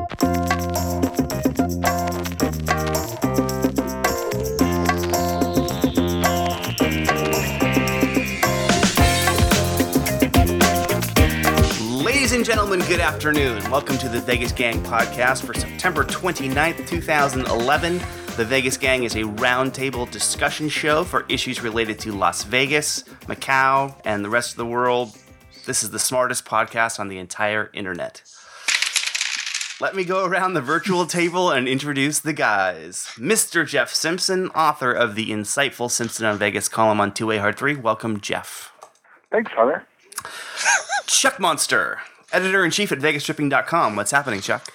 Ladies and gentlemen, good afternoon. Welcome to the Vegas Gang podcast for September 29th, 2011. The Vegas Gang is a roundtable discussion show for issues related to Las Vegas, Macau, and the rest of the world. This is the smartest podcast on the entire internet. Let me go around the virtual table and introduce the guys. Mr. Jeff Simpson, author of the insightful Simpson on Vegas column on Two Way Hard 3. Welcome, Jeff. Thanks, Hunter. Chuck Monster, editor in chief at VegasTripping.com. What's happening, Chuck?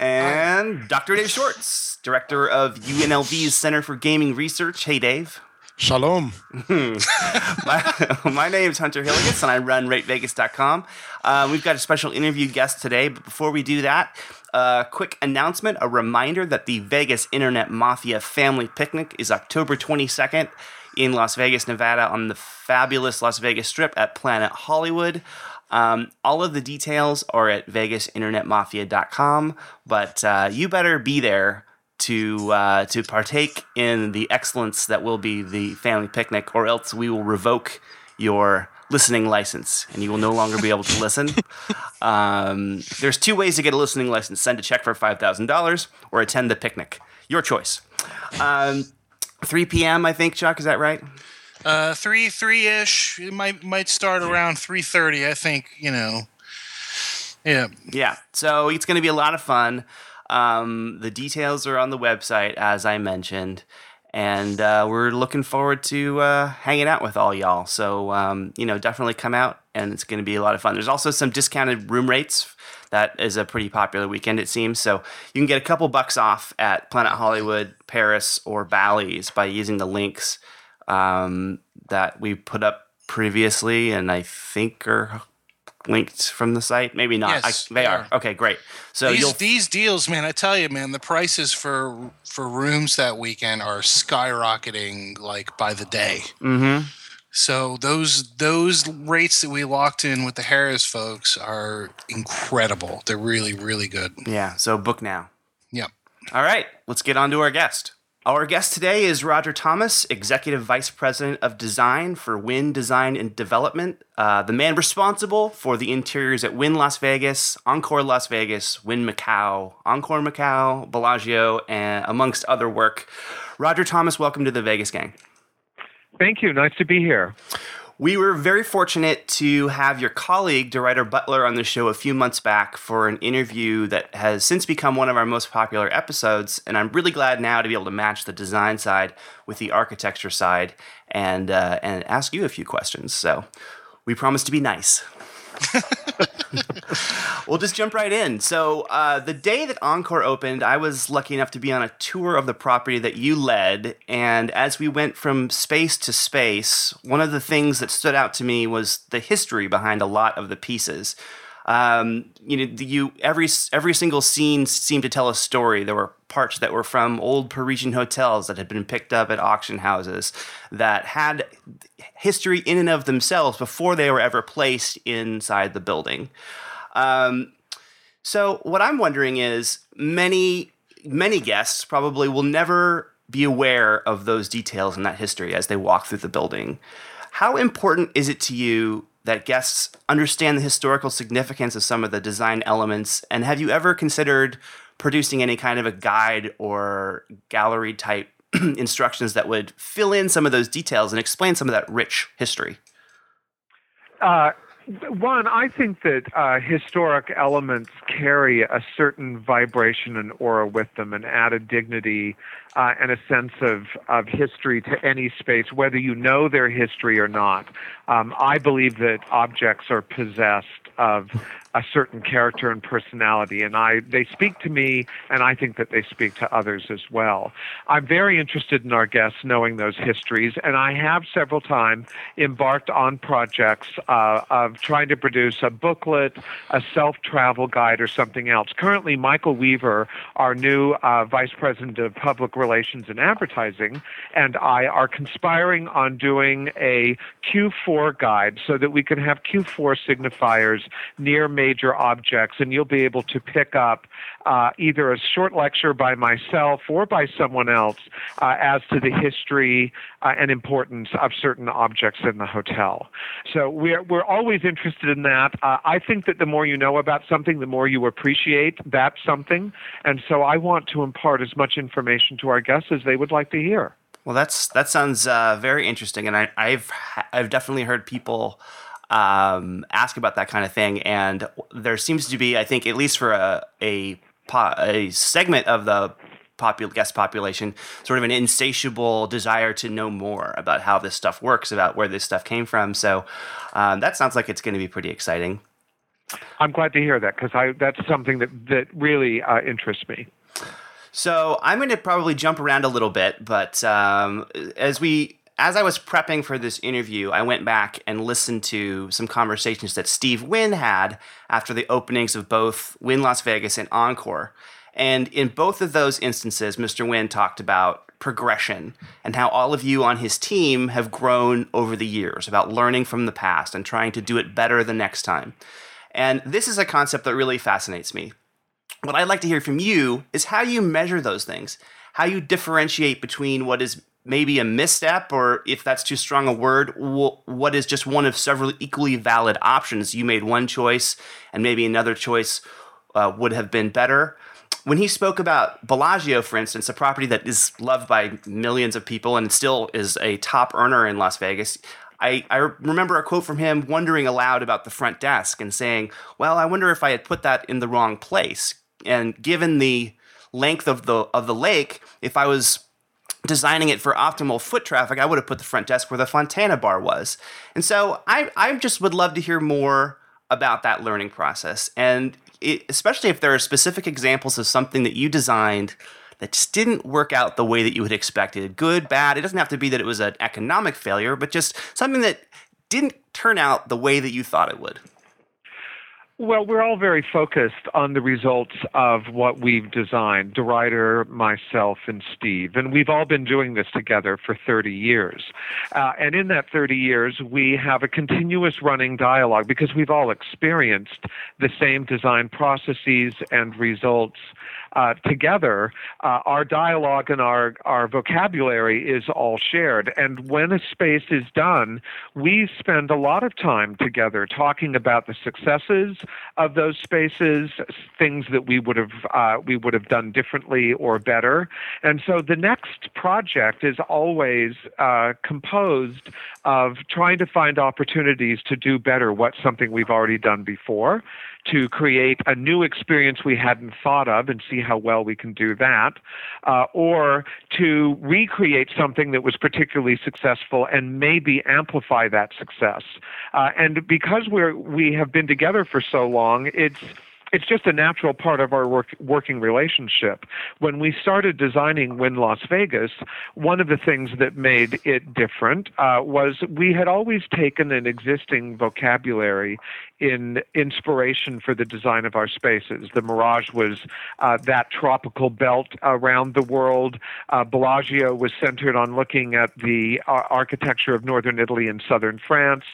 and Dr. Dave Schwartz, director of UNLV's Center for Gaming Research. Hey, Dave. Shalom. my, my name is Hunter Hillegas, and I run RateVegas.com. Um, we've got a special interview guest today, but before we do that, a quick announcement, a reminder that the Vegas Internet Mafia Family Picnic is October 22nd in Las Vegas, Nevada, on the fabulous Las Vegas Strip at Planet Hollywood. Um, all of the details are at vegasinternetmafia.com, but uh, you better be there to uh, to partake in the excellence that will be the family picnic, or else we will revoke your listening license and you will no longer be able to listen. Um, there's two ways to get a listening license: send a check for five thousand dollars or attend the picnic. Your choice. Um, 3 p.m. I think, Chuck. Is that right? Uh, three three ish. It might might start around three thirty. I think you know. Yeah. Yeah. So it's going to be a lot of fun. Um, the details are on the website, as I mentioned, and uh, we're looking forward to uh, hanging out with all y'all. So um, you know, definitely come out, and it's going to be a lot of fun. There's also some discounted room rates. That is a pretty popular weekend, it seems. So you can get a couple bucks off at Planet Hollywood, Paris, or Bally's by using the links um, that we put up previously, and I think are linked from the site. Maybe not. Yes, I, they are. Okay, great. So These these deals, man. I tell you, man, the prices for for rooms that weekend are skyrocketing like by the day. Mhm. So those those rates that we locked in with the Harrah's folks are incredible. They're really really good. Yeah, so book now. Yep. All right, let's get on to our guest. Our guest today is Roger Thomas, Executive Vice President of Design for Wynn Design and Development, uh, the man responsible for the interiors at Wynn Las Vegas, Encore Las Vegas, Wynn Macau, Encore Macau, Bellagio, and amongst other work. Roger Thomas, welcome to the Vegas Gang. Thank you. Nice to be here. We were very fortunate to have your colleague, DeRuyter Butler, on the show a few months back for an interview that has since become one of our most popular episodes. And I'm really glad now to be able to match the design side with the architecture side and, uh, and ask you a few questions. So we promise to be nice. we'll just jump right in. So, uh, the day that Encore opened, I was lucky enough to be on a tour of the property that you led. And as we went from space to space, one of the things that stood out to me was the history behind a lot of the pieces. Um, you know, you every every single scene seemed to tell a story. There were parts that were from old Parisian hotels that had been picked up at auction houses that had history in and of themselves before they were ever placed inside the building. Um, so what I'm wondering is many many guests probably will never be aware of those details in that history as they walk through the building. How important is it to you that guests understand the historical significance of some of the design elements and have you ever considered producing any kind of a guide or gallery type instructions that would fill in some of those details and explain some of that rich history? Uh, one, I think that uh, historic elements carry a certain vibration and aura with them and add a dignity uh, and a sense of, of history to any space, whether you know their history or not. Um, I believe that objects are possessed of a certain character and personality, and I they speak to me, and I think that they speak to others as well. I'm very interested in our guests knowing those histories, and I have several times embarked on projects uh, of trying to produce a booklet, a self-travel guide, or something else. Currently, Michael Weaver, our new uh, vice president of public relations and advertising, and I are conspiring on doing a QR QR guide so that we can have QR signifiers near major objects, and you'll be able to pick up uh, either a short lecture by myself or by someone else uh, as to the history uh, and importance of certain objects in the hotel. So we're, we're always interested in that. Uh, I think that the more you know about something, the more you appreciate that something. And so I want to impart as much information to our guests as they would like to hear. Well, that's that sounds uh, very interesting, and I, have I've definitely heard people um, ask about that kind of thing, and there seems to be, I think, at least for a a, a segment of the popul- guest population, sort of an insatiable desire to know more about how this stuff works, about where this stuff came from. So um, that sounds like it's going to be pretty exciting. I'm glad to hear that because that's something that that really uh, interests me. So I'm going to probably jump around a little bit, but um, as we as I was prepping for this interview, I went back and listened to some conversations that Steve Wynn had after the openings of both Wynn Las Vegas and Encore. And in both of those instances, Mr. Wynn talked about progression and how all of you on his team have grown over the years, about learning from the past and trying to do it better the next time. And this is a concept that really fascinates me what I'd like to hear from you is how you measure those things, how you differentiate between what is maybe a misstep, or if that's too strong a word, what is just one of several equally valid options. You made one choice, and maybe another choice uh, would have been better. When he spoke about Bellagio, for instance, a property that is loved by millions of people and still is a top earner in Las Vegas, I, I remember a quote from him wondering aloud about the front desk and saying, Well, I wonder if I had put that in the wrong place and given the length of the of the lake, if I was designing it for optimal foot traffic, I would have put the front desk where the Fontana bar was. And so I I just would love to hear more about that learning process, and it, especially if there are specific examples of something that you designed that just didn't work out the way that you had expected. Good, bad. It doesn't have to be that it was an economic failure, but just something that didn't turn out the way that you thought it would. Well, we're all very focused on the results of what we've designed, DeRuyter, myself, and Steve. And we've all been doing this together for 30 years. Uh, and in that 30 years, we have a continuous running dialogue because we've all experienced the same design processes and results uh, together, uh, our dialogue and our, our vocabulary is all shared. And when a space is done, we spend a lot of time together talking about the successes of those spaces, things that we would have uh, we would have done differently or better. And so the next project is always uh, composed of trying to find opportunities to do better what's something we've already done before to create a new experience we hadn't thought of and see how well we can do that, uh, or to recreate something that was particularly successful and maybe amplify that success. Uh, and because we're we have been together for so long, it's it's just a natural part of our work, working relationship. When we started designing Wynn Las Vegas, one of the things that made it different uh, was we had always taken an existing vocabulary in inspiration for the design of our spaces. The Mirage was uh, that tropical belt around the world. Uh, Bellagio was centered on looking at the architecture of northern Italy and southern France.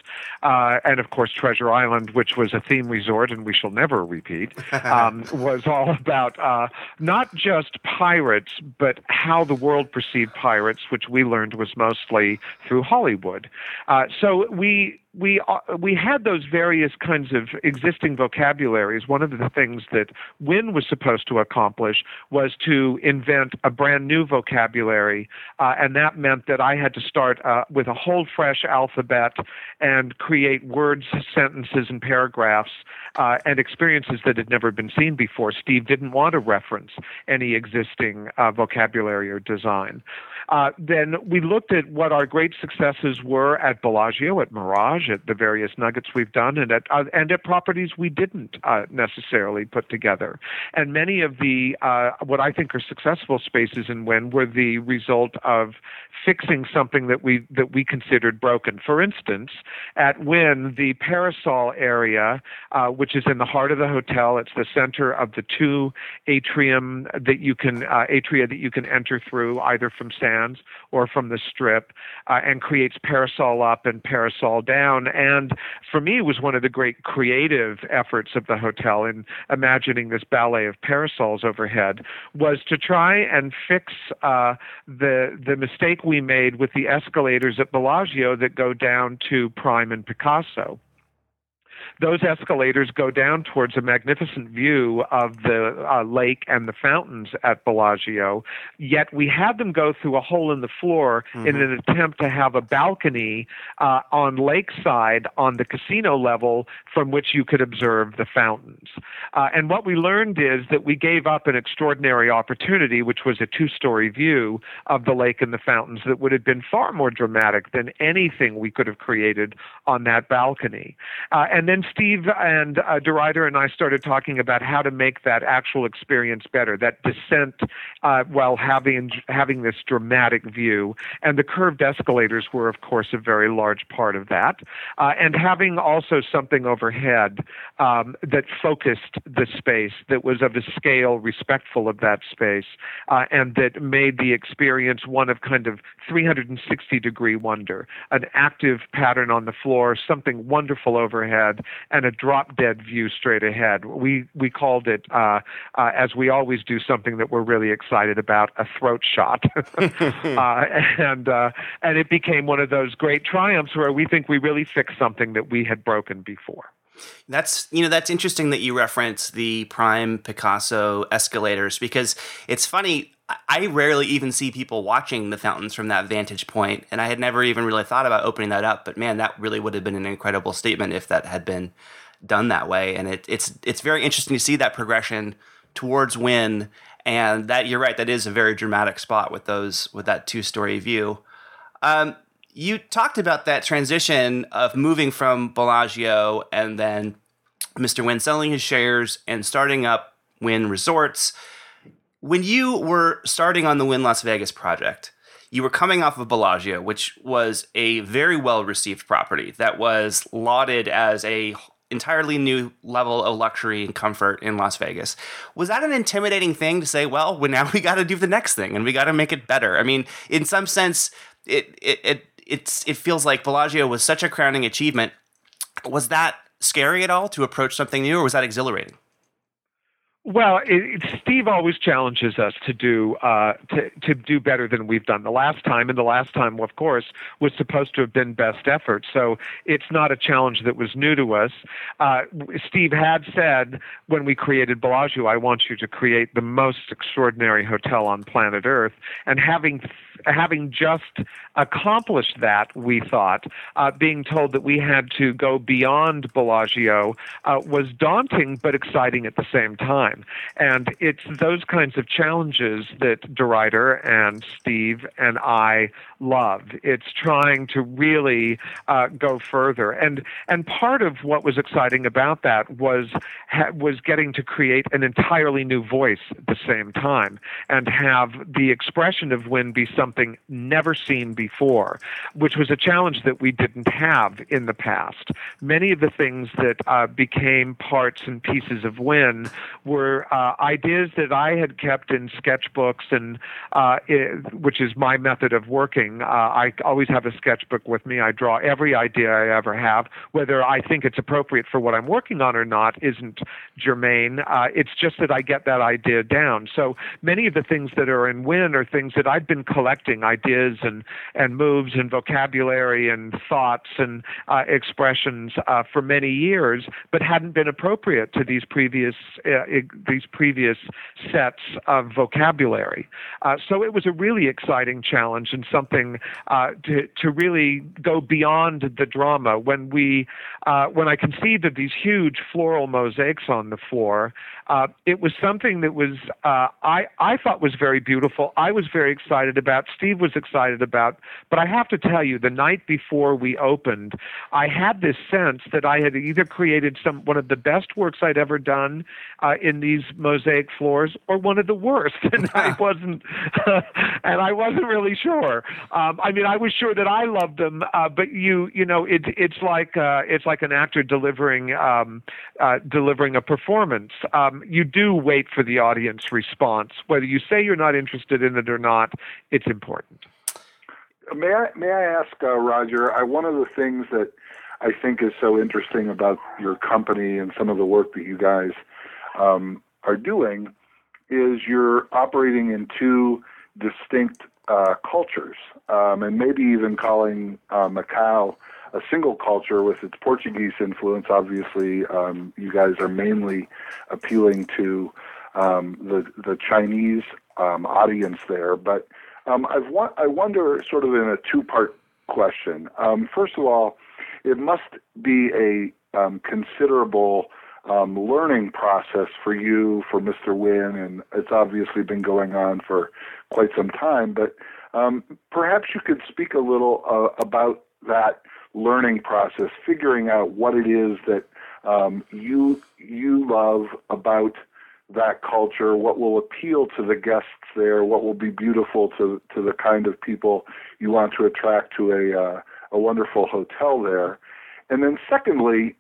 Uh, and of course, Treasure Island, which was a theme resort and we shall never repeat, um, was all about uh, not just pirates, but how the world perceived pirates, which we learned was mostly through Hollywood. Uh, so we we we had those various kinds of existing vocabularies. One of the things that Wynn was supposed to accomplish was to invent a brand new vocabulary, uh, and that meant that I had to start uh, with a whole fresh alphabet and create words, sentences, and paragraphs uh, and experiences that had never been seen before. Steve didn't want to reference any existing uh, vocabulary or design. Uh, then we looked at what our great successes were at Bellagio, at Mirage, at the various nuggets we've done, and at uh, and at properties we didn't uh, necessarily put together. And many of the uh, what I think are successful spaces in Wynn were the result of fixing something that we that we considered broken. For instance, at Wynn, the Parasol area, uh, which is in the heart of the hotel, it's the center of the two atrium that you can atria that you can enter through either from San Or from the Strip, uh, and creates Parasol Up and Parasol Down. And for me, was one of the great creative efforts of the hotel in imagining this ballet of parasols overhead was to try and fix uh, the the mistake we made with the escalators at Bellagio that go down to Prime and Picasso those escalators go down towards a magnificent view of the uh, lake and the fountains at Bellagio. Yet we had them go through a hole in the floor mm-hmm. in an attempt to have a balcony uh, on lakeside on the casino level from which you could observe the fountains. Uh, and what we learned is that we gave up an extraordinary opportunity, which was a two story view of the lake and the fountains that would have been far more dramatic than anything we could have created on that balcony. Uh, and then Steve and uh, DeRuyter and I started talking about how to make that actual experience better, that descent uh, while having having this dramatic view. And the curved escalators were, of course, a very large part of that. Uh, and having also something overhead um, that focused the space, that was of a scale respectful of that space, uh, and that made the experience one of kind of 360 degree wonder, an active pattern on the floor, something wonderful overhead, and a drop dead view straight ahead. We we called it, uh, uh, as we always do, something that we're really excited about, a throat shot, uh, and uh, and it became one of those great triumphs where we think we really fixed something that we had broken before. That's you know that's interesting that you reference the Prime Picasso escalators because it's funny. I rarely even see people watching the fountains from that vantage point, and I had never even really thought about opening that up. But man, that really would have been an incredible statement if that had been done that way. And it, it's it's very interesting to see that progression towards Wynn, and that you're right, that is a very dramatic spot with those with that two story view. Um, you talked about that transition of moving from Bellagio and then Mr. Wynn selling his shares and starting up Wynn Resorts when you were starting on the Wynn Las Vegas project, you were coming off of Bellagio, which was a very well received property that was lauded as a entirely new level of luxury and comfort in Las Vegas. Was that an intimidating thing to say, well, well now we got to do the next thing and we got to make it better? I mean, in some sense, it, it, it, it's, it feels like Bellagio was such a crowning achievement. Was that scary at all to approach something new or was that exhilarating? Well, it, it, Steve always challenges us to do uh, to to do better than we've done the last time, and the last time, of course, was supposed to have been best effort. So it's not a challenge that was new to us. Uh, Steve had said when we created Bellagio, "I want you to create the most extraordinary hotel on planet Earth," and having having just accomplished that, we thought, uh, being told that we had to go beyond Bellagio uh, was daunting but exciting at the same time. And it's those kinds of challenges that DeRuyter and Steve and I love. It's trying to really uh, go further. And and part of what was exciting about that was ha- was getting to create an entirely new voice at the same time and have the expression of Wynn be something never seen before, which was a challenge that we didn't have in the past. Many of the things that uh, became parts and pieces of Wynn were uh, ideas that I had kept in sketchbooks and uh, it, which is my method of working uh, I always have a sketchbook with me. I draw every idea I ever have. Whether I think it's appropriate for what I'm working on or not isn't germane. Uh, it's just that I get that idea down. So many of the things that are in Wynn are things that I've been collecting ideas and, and moves and vocabulary and thoughts and uh, expressions uh, for many years, but hadn't been appropriate to these previous uh, these previous sets of vocabulary. Uh, so it was a really exciting challenge and something uh, to to really go beyond the drama. When we uh, when I conceived of these huge floral mosaics on the floor, uh, it was something that was uh, I I thought was very beautiful. I was very excited about. Steve was excited about. But I have to tell you, the night before we opened, I had this sense that I had either created some one of the best works I'd ever done uh, in in these mosaic floors or one of the worst, and I wasn't, and I wasn't really sure. Um, I mean, I was sure that I loved them, uh, but you, you know, it's it's like uh, it's like an actor delivering um, uh, delivering a performance. Um, you do wait for the audience response, whether you say you're not interested in it or not. It's important. May I may I ask uh, Roger? I, one of the things that I think is so interesting about your company and some of the work that you guys um, are doing is you're operating in two distinct uh, cultures, um, and maybe even calling uh, Macau a single culture with its Portuguese influence. Obviously, um, you guys are mainly appealing to um, the the Chinese um, audience there, but um, I've wa- I wonder, sort of in a two part question. Um, first of all, it must be a um, considerable um, learning process for you, for Mr. Wynn, and it's obviously been going on for quite some time. But um, perhaps you could speak a little uh, about that learning process, figuring out what it is that um, you you love about that culture, what will appeal to the guests there, what will be beautiful to to the kind of people you want to attract to a uh, a wonderful hotel there. And then secondly,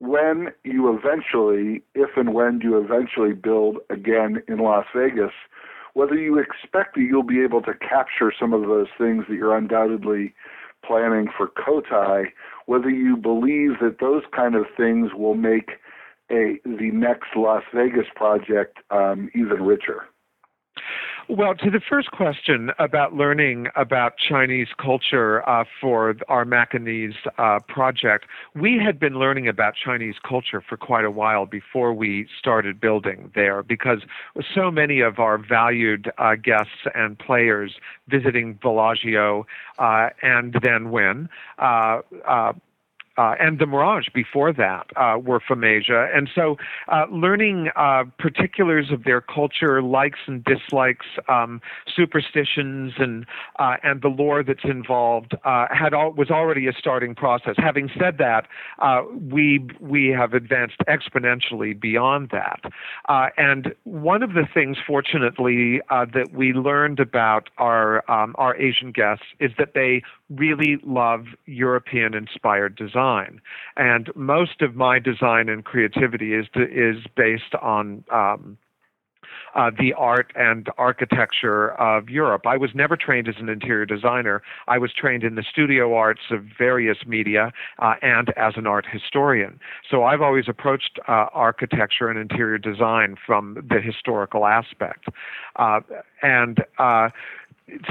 when you eventually, if and when you eventually build again in Las Vegas, whether you expect that you'll be able to capture some of those things that you're undoubtedly planning for Cotai, whether you believe that those kind of things will make a the next Las Vegas project um, even richer. Well, to the first question about learning about Chinese culture uh, for our Macanese uh, project, we had been learning about Chinese culture for quite a while before we started building there because so many of our valued uh, guests and players visiting Bellagio uh, and then Wynn uh, and the Mirage before that uh, were from Asia. And so uh, learning uh, particulars of their culture, likes and dislikes, um, superstitions, and uh, and the lore that's involved uh, had all, was already a starting process. Having said that, we we have advanced exponentially beyond that. and one of the things, fortunately, that we learned about our um, our Asian guests is that they really love European inspired design. And most of my design and creativity is, to, is based on. Um, uh, the art and architecture of Europe. I was never trained as an interior designer. I was trained in the studio arts of various media uh, and as an art historian. So I've always approached uh, architecture and interior design from the historical aspect. Uh, and uh,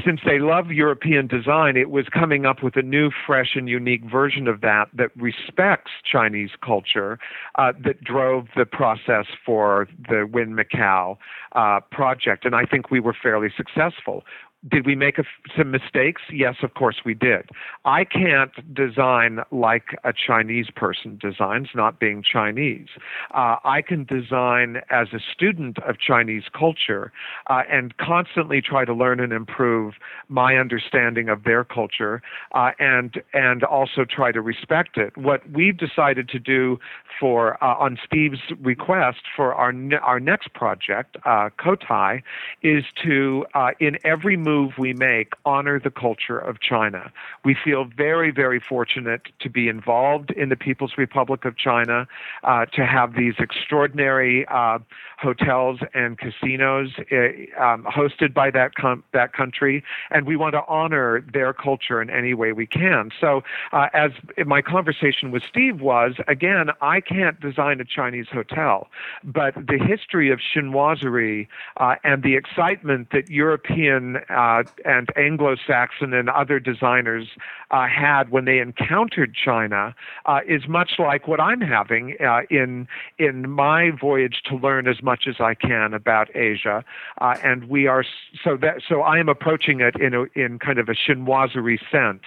since they love European design, it was coming up with a new, fresh, and unique version of that that respects Chinese culture uh, that drove the process for the Wynn Macau uh, project. And I think we were fairly successful. Did we make a, some mistakes? Yes, of course we did. I can't design like a Chinese person designs, not being Chinese. Uh, I can design as a student of Chinese culture uh, and constantly try to learn and improve my understanding of their culture uh, and and also try to respect it. What we've decided to do for uh, on Steve's request for our ne- our next project, uh, Cotai, is to uh, in every move we make, honor the culture of China. We feel very, very fortunate to be involved in the People's Republic of China, uh, to have these extraordinary uh, hotels and casinos uh, um, hosted by that com- that country, and we want to honor their culture in any way we can. So, uh, as my conversation with Steve was, again, I can't design a Chinese hotel, but the history of chinoiserie uh, and the excitement that European uh, and Anglo-Saxon and other designers uh, had when they encountered China uh, is much like what I'm having in in my voyage to learn as much as I can about Asia, uh, and we are so that so I am approaching it in a, in kind of a chinoiserie sense,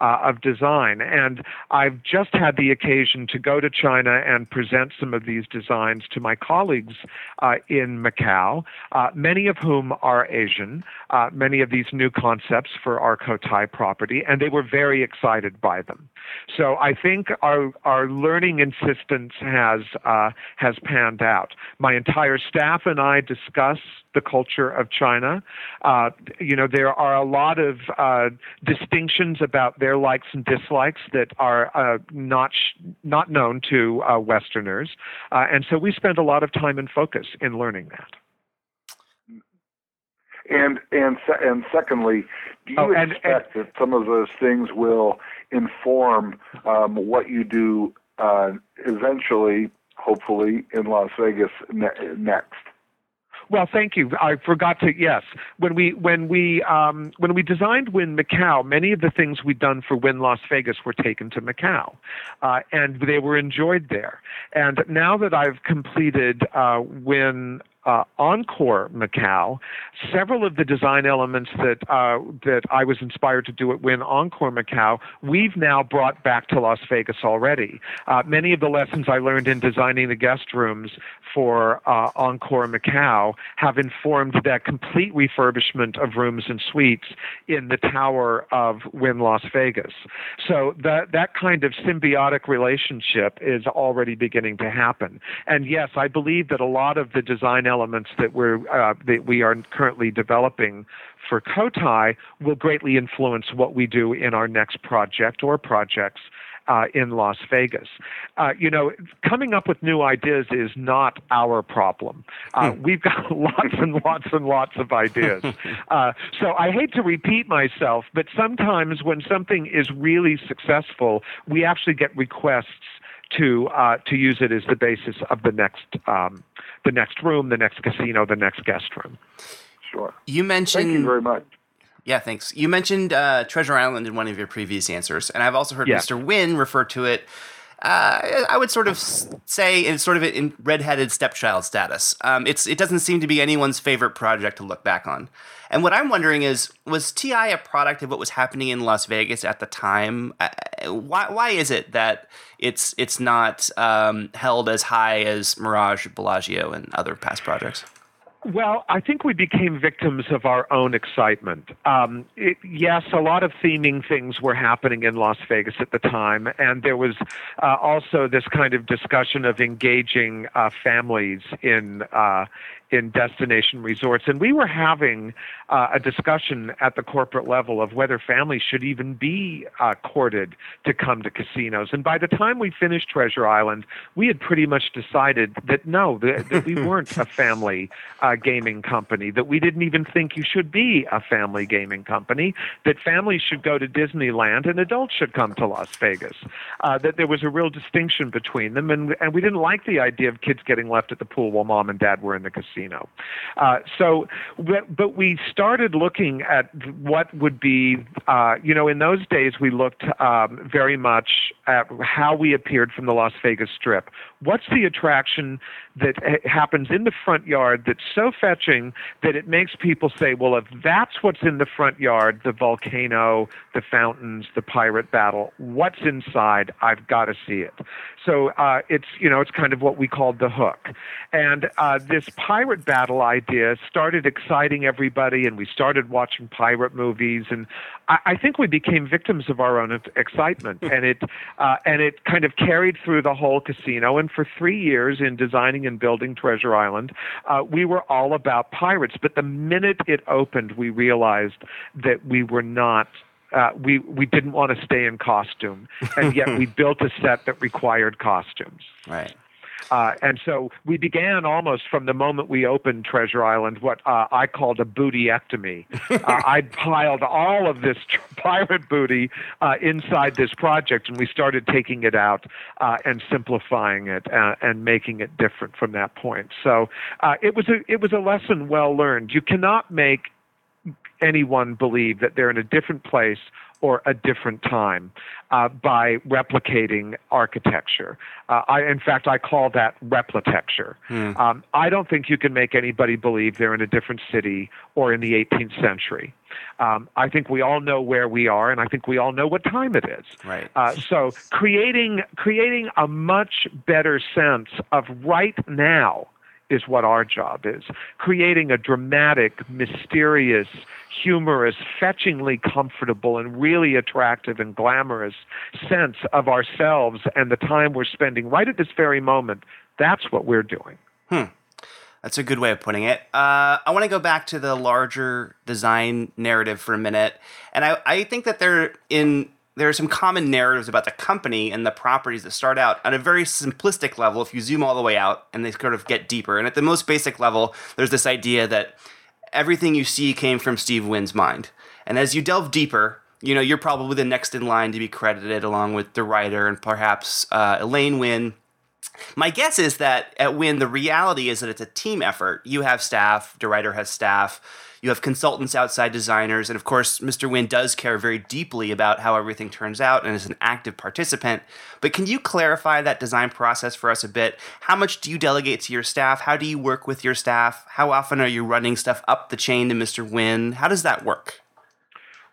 uh, of design. And I've just had the occasion to go to China and present some of these designs to my colleagues uh, in Macau, uh, many of whom are Asian, uh, many of these new concepts for our Cotai property, and they were very excited by them. So I think our our learning insistence has uh, has panned out. My entire staff and I discuss the culture of China. You know, there are a lot of distinctions about their likes and dislikes that are uh, not sh- not known to uh, Westerners, uh, and so we spend a lot of time and focus in learning that. And and and secondly, do you Oh, and- expect that some of those things will inform um, what you do uh, eventually, hopefully, in Las Vegas ne- next? Well, thank you. I forgot to. Yes, when we when we um, when we designed Wynn Macau, many of the things we'd done for Wynn Las Vegas were taken to Macau, uh, and they were enjoyed there. And now that I've completed uh, Wynn uh, Encore Macau, several of the design elements that uh, that I was inspired to do at Wynn Encore Macau, we've now brought back to Las Vegas already. Uh, many of the lessons I learned in designing the guest rooms for uh, Encore Macau have informed that complete refurbishment of rooms and suites in the tower of Wynn Las Vegas. So that that kind of symbiotic relationship is already beginning to happen. And yes, I believe that a lot of the design elements that we're uh, that we are currently developing for Cotai will greatly influence what we do in our next project or projects uh, in Las Vegas. Uh, you know, coming up with new ideas is not our problem. Uh, we've got lots and lots and lots of ideas. Uh, so I hate to repeat myself, but sometimes when something is really successful, we actually get requests to uh, to use it as the basis of the next um, the next room, the next casino, the next guest room. Sure. You mentioned. Thank you very much. Yeah, thanks. You mentioned uh, Treasure Island in one of your previous answers, and I've also heard Yes. Mr. Wynn refer to it. Uh, I would sort of say it's sort of in redheaded stepchild status. Um, it's it doesn't seem to be anyone's favorite project to look back on. And what I'm wondering is, was TI a product of what was happening in Las Vegas at the time? Uh, why why is it that it's it's not um, held as high as Mirage, Bellagio, and other past projects? Well, I think we became victims of our own excitement. Um, it, yes, a lot of theming things were happening in Las Vegas at the time, and there was uh, also this kind of discussion of engaging uh, families in uh, in destination resorts. And we were having uh, a discussion at the corporate level of whether families should even be uh, courted to come to casinos. And by the time we finished Treasure Island, we had pretty much decided that no, that, that we weren't a family uh, gaming company, that we didn't even think you should be a family gaming company, that families should go to Disneyland and adults should come to Las Vegas, uh, that there was a real distinction between them. And, and we didn't like the idea of kids getting left at the pool while mom and dad were in the casino. Uh, so, but, but we started looking at what would be, uh, you know, in those days we looked um, very much at how we appeared from the Las Vegas Strip. What's the attraction that ha- happens in the front yard that's so fetching that it makes people say, well, if that's what's in the front yard, the volcano, the fountains, the pirate battle, what's inside? I've got to see it. So uh, it's you know it's kind of what we called the hook, and uh, this pirate battle idea started exciting everybody, and we started watching pirate movies, and I, I think we became victims of our own excitement, and it uh, and it kind of carried through the whole casino. And for three years in designing and building Treasure Island, uh, we were all about pirates. But the minute it opened, we realized that we were not uh, we we didn't want to stay in costume, and yet we built a set that required costumes. Right. Uh, and so we began almost from the moment we opened Treasure Island, what uh, I called a bootyectomy. uh, I piled all of this tr- pirate booty uh, inside this project, and we started taking it out uh, and simplifying it uh, and making it different from that point. So uh, it was a it was a lesson well learned. You cannot make anyone believe that they're in a different place or a different time uh, by replicating architecture. Uh, I, in fact, I call that replitecture. Hmm. Um, I don't think you can make anybody believe they're in a different city or in the 18th century. Um, I think we all know where we are, and I think we all know what time it is. Right. Uh, so creating creating a much better sense of right now is what our job is. Creating a dramatic, mysterious, humorous, fetchingly comfortable, and really attractive and glamorous sense of ourselves and the time we're spending right at this very moment. That's what we're doing. Hmm. That's a good way of putting it. Uh, I want to go back to the larger design narrative for a minute, and I, I think that they're in there are some common narratives about the company and the properties that start out on a very simplistic level if you zoom all the way out and they sort of get deeper. And at the most basic level, there's this idea that everything you see came from Steve Wynn's mind. And as you delve deeper, you know, you're probably the next in line to be credited along with DeRuyter and perhaps uh, Elaine Wynn. My guess is that at Wynn, the reality is that it's a team effort. You have staff, DeRuyter has staff you have consultants, outside designers, and of course, Mr. Wynn does care very deeply about how everything turns out and is an active participant. But can you clarify that design process for us a bit? How much do you delegate to your staff? How do you work with your staff? How often are you running stuff up the chain to Mr. Wynn? How does that work?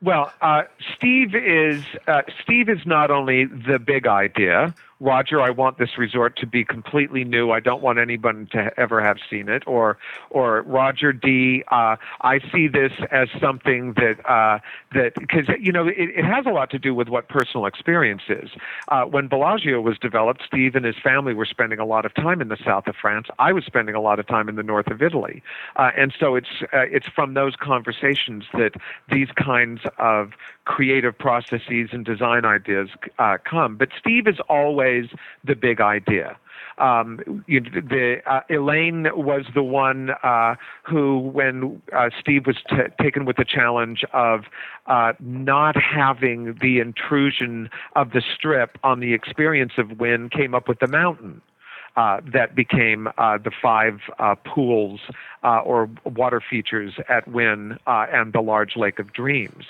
Well, uh, Steve is uh, Steve is not only the big idea, Roger, I want this resort to be completely new. I don't want anyone to ever have seen it. Or, or Roger D. Uh, I see this as something that uh, that because you know it, it, has a lot to do with what personal experience is. Uh, when Bellagio was developed, Steve and his family were spending a lot of time in the south of France. I was spending a lot of time in the north of Italy, uh, and so it's uh, it's from those conversations that these kinds of creative processes and design ideas uh, come. But Steve is always the big idea. Um, you the uh, Elaine was the one uh, who, when uh, Steve was t- taken with the challenge of uh, not having the intrusion of the strip on the experience of Wynn, came up with the mountain uh, that became uh, the five uh, pools uh, or water features at Wynn uh, and the large lake of dreams.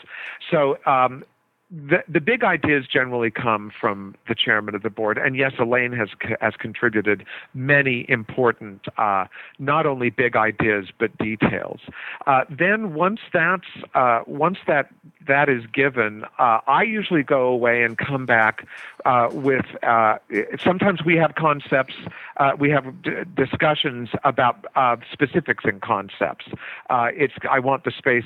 So um, the, the big ideas generally come from the chairman of the board, and yes, Elaine has has contributed many important, uh, not only big ideas but details. Uh, then once that's uh, once that that is given, uh, I usually go away and come back uh, with. Uh, sometimes we have concepts, we have d- discussions about specifics and concepts. it's I want the space.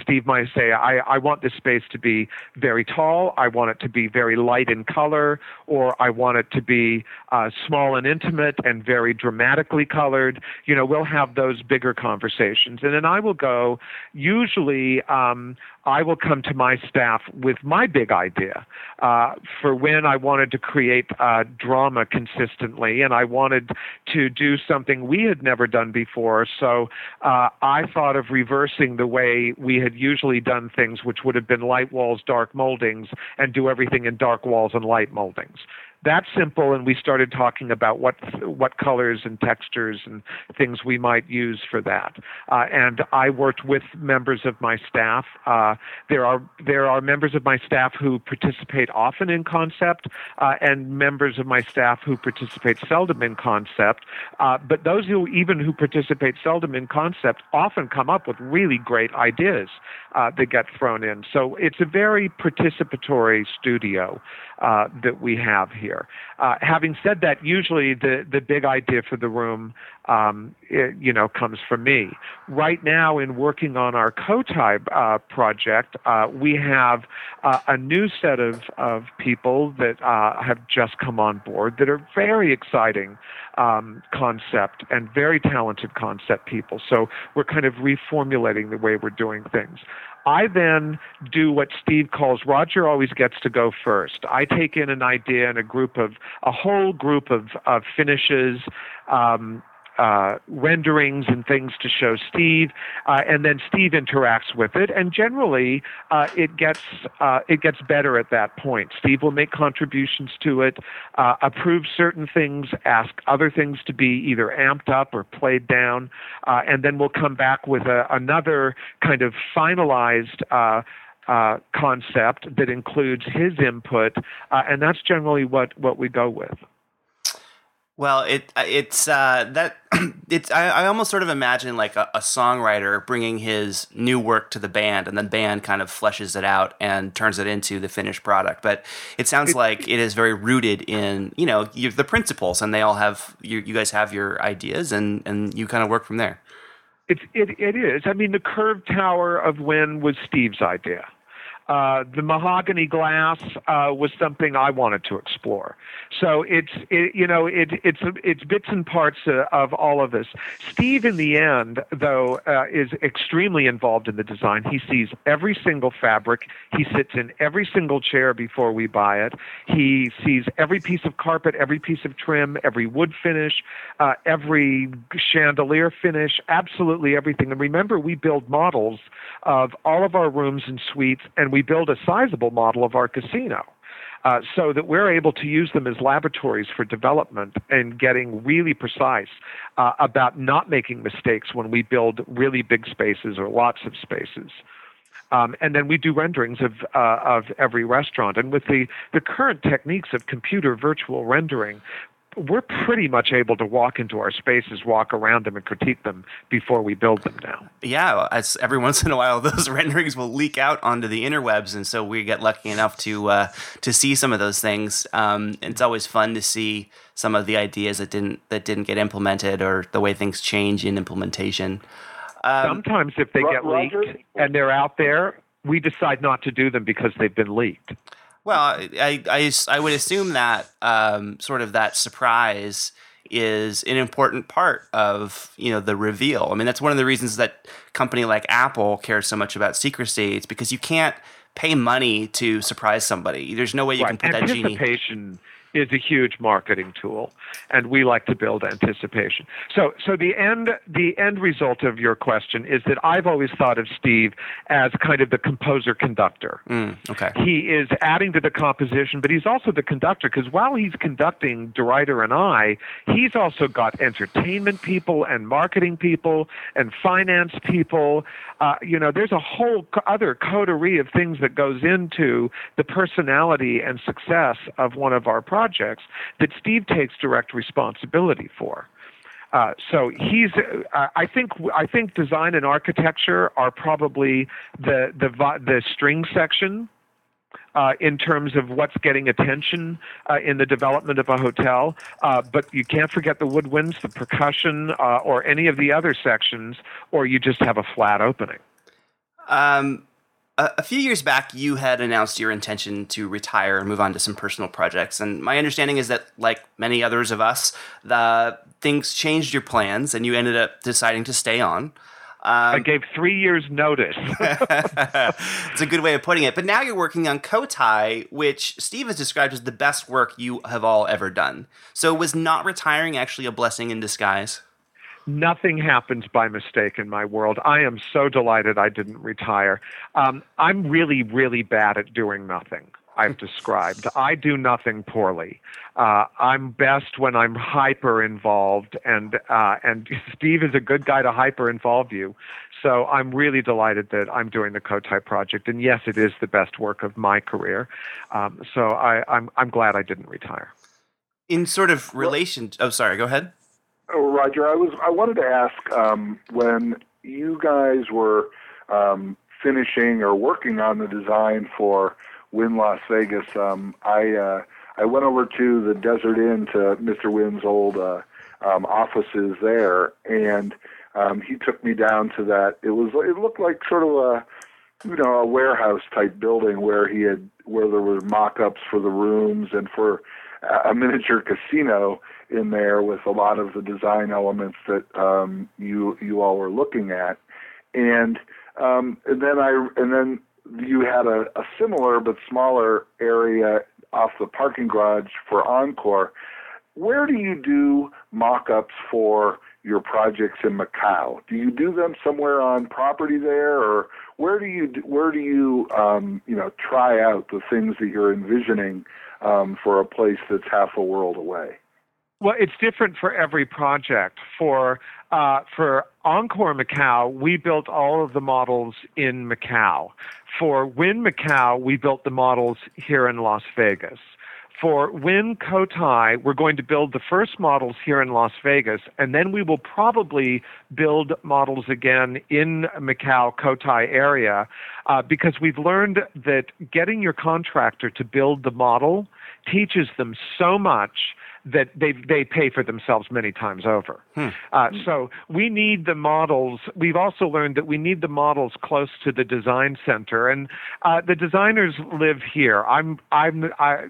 Steve might say I, I want this space to be very very tall, I want it to be very light in color, or I want it to be uh, small and intimate and very dramatically colored. You know, we'll have those bigger conversations. And then I will go, usually, um, I will come to my staff with my big idea uh, for when I wanted to create uh, drama consistently, and I wanted to do something we had never done before. So uh, I thought of reversing the way we had usually done things, which would have been light walls, dark moldings, and do everything in dark walls and light moldings that simple and we started talking about what what colors and textures and things we might use for that. Uh, and I worked with members of my staff. Uh, there are there are members of my staff who participate often in concept uh, and members of my staff who participate seldom in concept. Uh, but those who even who participate seldom in concept often come up with really great ideas uh, that get thrown in. So it's a very participatory studio uh, that we have here. Uh, having said that, usually the, the big idea for the room, um, it, you know, comes from me. Right now, in working on our Cotai uh, project, uh, we have uh, a new set of, of people that have just come on board that are very exciting um, concept and very talented concept people. So we're kind of reformulating the way we're doing things. I then do what Steve calls Roger always gets to go first. I take in an idea and a group of a whole group of, of finishes, um, uh, renderings and things to show Steve, uh, and then Steve interacts with it, and generally uh, it gets uh, it gets better at that point. Steve will make contributions to it, uh, approve certain things, ask other things to be either amped up or played down, uh, and then we'll come back with a, another kind of finalized concept that includes his input, and that's generally what, what we go with. Well, it it's uh, that it's I, I, almost sort of imagine like a, a, songwriter bringing his new work to the band, and then band kind of fleshes it out and turns it into the finished product. But it sounds it, like it is very rooted in you know you, the principles, and they all have you, you guys have your ideas, and and you kind of work from there. It, it it is. I mean, the curved tower of Wynn was Steve's idea. Uh, the mahogany glass uh, was something I wanted to explore. So it's it, you know it, it's it's bits and parts of all of this. Steve, in the end, though, uh, is extremely involved in the design. He sees every single fabric. He sits in every single chair before we buy it. He sees every piece of carpet, every piece of trim, every wood finish, uh, every chandelier finish, absolutely everything. And remember, we build models of all of our rooms and suites, and we build a sizable model of our casino. Uh, so that we're able to use them as laboratories for development and getting really precise uh, about not making mistakes when we build really big spaces or lots of spaces. Um, and then we do renderings of uh, of every restaurant. And with the the current techniques of computer virtual rendering, we're pretty much able to walk into our spaces, walk around them, and critique them before we build them now. Yeah, as every once in a while, those renderings will leak out onto the interwebs, and so we get lucky enough to uh, to see some of those things. Um, it's always fun to see some of the ideas that didn't that didn't get implemented, or the way things change in implementation. Um, Sometimes, if they get leaked and they're out there, we decide not to do them because they've been leaked. Well, I, I, I would assume that um, sort of that surprise is an important part of you know the reveal. I mean, that's one of the reasons that company like Apple cares so much about secrecy. It's because you can't pay money to surprise somebody. There's no way you right. can put that genie. Is a huge marketing tool, and we like to build anticipation. So, so the end the end result of your question is that I've always thought of Steve as kind of the composer conductor. Mm, okay, he is adding to the composition, but he's also the conductor because while he's conducting DeRuyter and I, he's also got entertainment people and marketing people and finance people. Uh, you know, there's a whole other coterie of things that goes into the personality and success of one of our projects projects that Steve takes direct responsibility for. Uh, so he's. Uh, I think. I think design and architecture are probably the the the string section uh, in terms of what's getting attention uh, in the development of a hotel. Uh, but you can't forget the woodwinds, the percussion, uh, or any of the other sections, or you just have a flat opening. Um, a few years back, you had announced your intention to retire and move on to some personal projects. And my understanding is that, like many others of us, the things changed your plans, and you ended up deciding to stay on. Um, I gave three years' notice. it's a good way of putting it. But now you're working on Cotai, which Steve has described as the best work you have all ever done. So was not retiring actually a blessing in disguise? Nothing happens by mistake in my world. I am so delighted I didn't retire. Um, I'm really, really bad at doing nothing. I've described. I do nothing poorly. Uh, I'm best when I'm hyper involved, and uh, and Steve is a good guy to hyper involve you. So I'm really delighted that I'm doing the Cotai project, and yes, it is the best work of my career. Um, so I, I'm I'm glad I didn't retire. In sort of relation, oh sorry, go ahead. Oh, Roger, I was I wanted to ask um, when you guys were um, finishing or working on the design for Wynn Las Vegas. Um, I uh, I went over to the Desert Inn to Mr. Wynn's old uh, um, offices there, and um, he took me down to that. It was it looked like sort of a you know a warehouse type building where he had where there were mock-ups for the rooms and for a miniature casino in there with a lot of the design elements that um, you you all were looking at, and um, and then I and then you had a, a similar but smaller area off the parking garage for Encore. Where do you do mock-ups for your projects in Macau? Do you do them somewhere on property there, or where do you where do you um, you know try out the things that you're envisioning um, for a place that's half a world away? Well, it's different for every project. For uh, for Encore Macau, we built all of the models in Macau. For Wynn Macau, we built the models here in Las Vegas. For Wynn Cotai, we're going to build the first models here in Las Vegas, and then we will probably build models again in Macau, Cotai area, uh, because we've learned that getting your contractor to build the model teaches them so much that they they pay for themselves many times over. Hmm. Uh, so we need the models. We've also learned that we need the models close to the design center, and uh, the designers live here. I'm I'm I.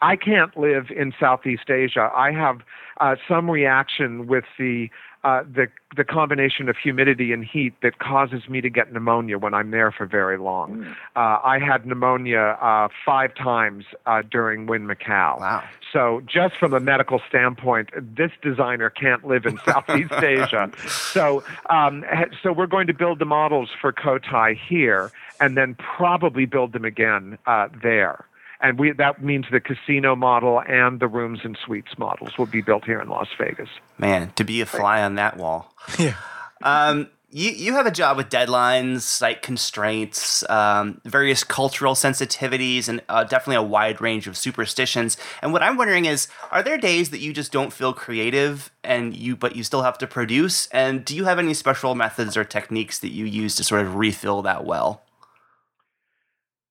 I can't live in Southeast Asia. I have uh, some reaction with the uh, the the combination of humidity and heat that causes me to get pneumonia when I'm there for very long. Mm. Uh, I had pneumonia uh, five times uh, during Wynn Macau. Wow. So just from a medical standpoint, this designer can't live in Southeast Asia. So um, so we're going to build the models for Cotai here, and then probably build them again uh, there and we that means the casino model and the rooms and suites models will be built here in Las Vegas. Man, to be a fly on that wall. Yeah. Um, you, you have a job with deadlines, site constraints, um, various cultural sensitivities, and uh, definitely a wide range of superstitions. And what I'm wondering is, are there days that you just don't feel creative, and you but you still have to produce? And do you have any special methods or techniques that you use to sort of refill that well?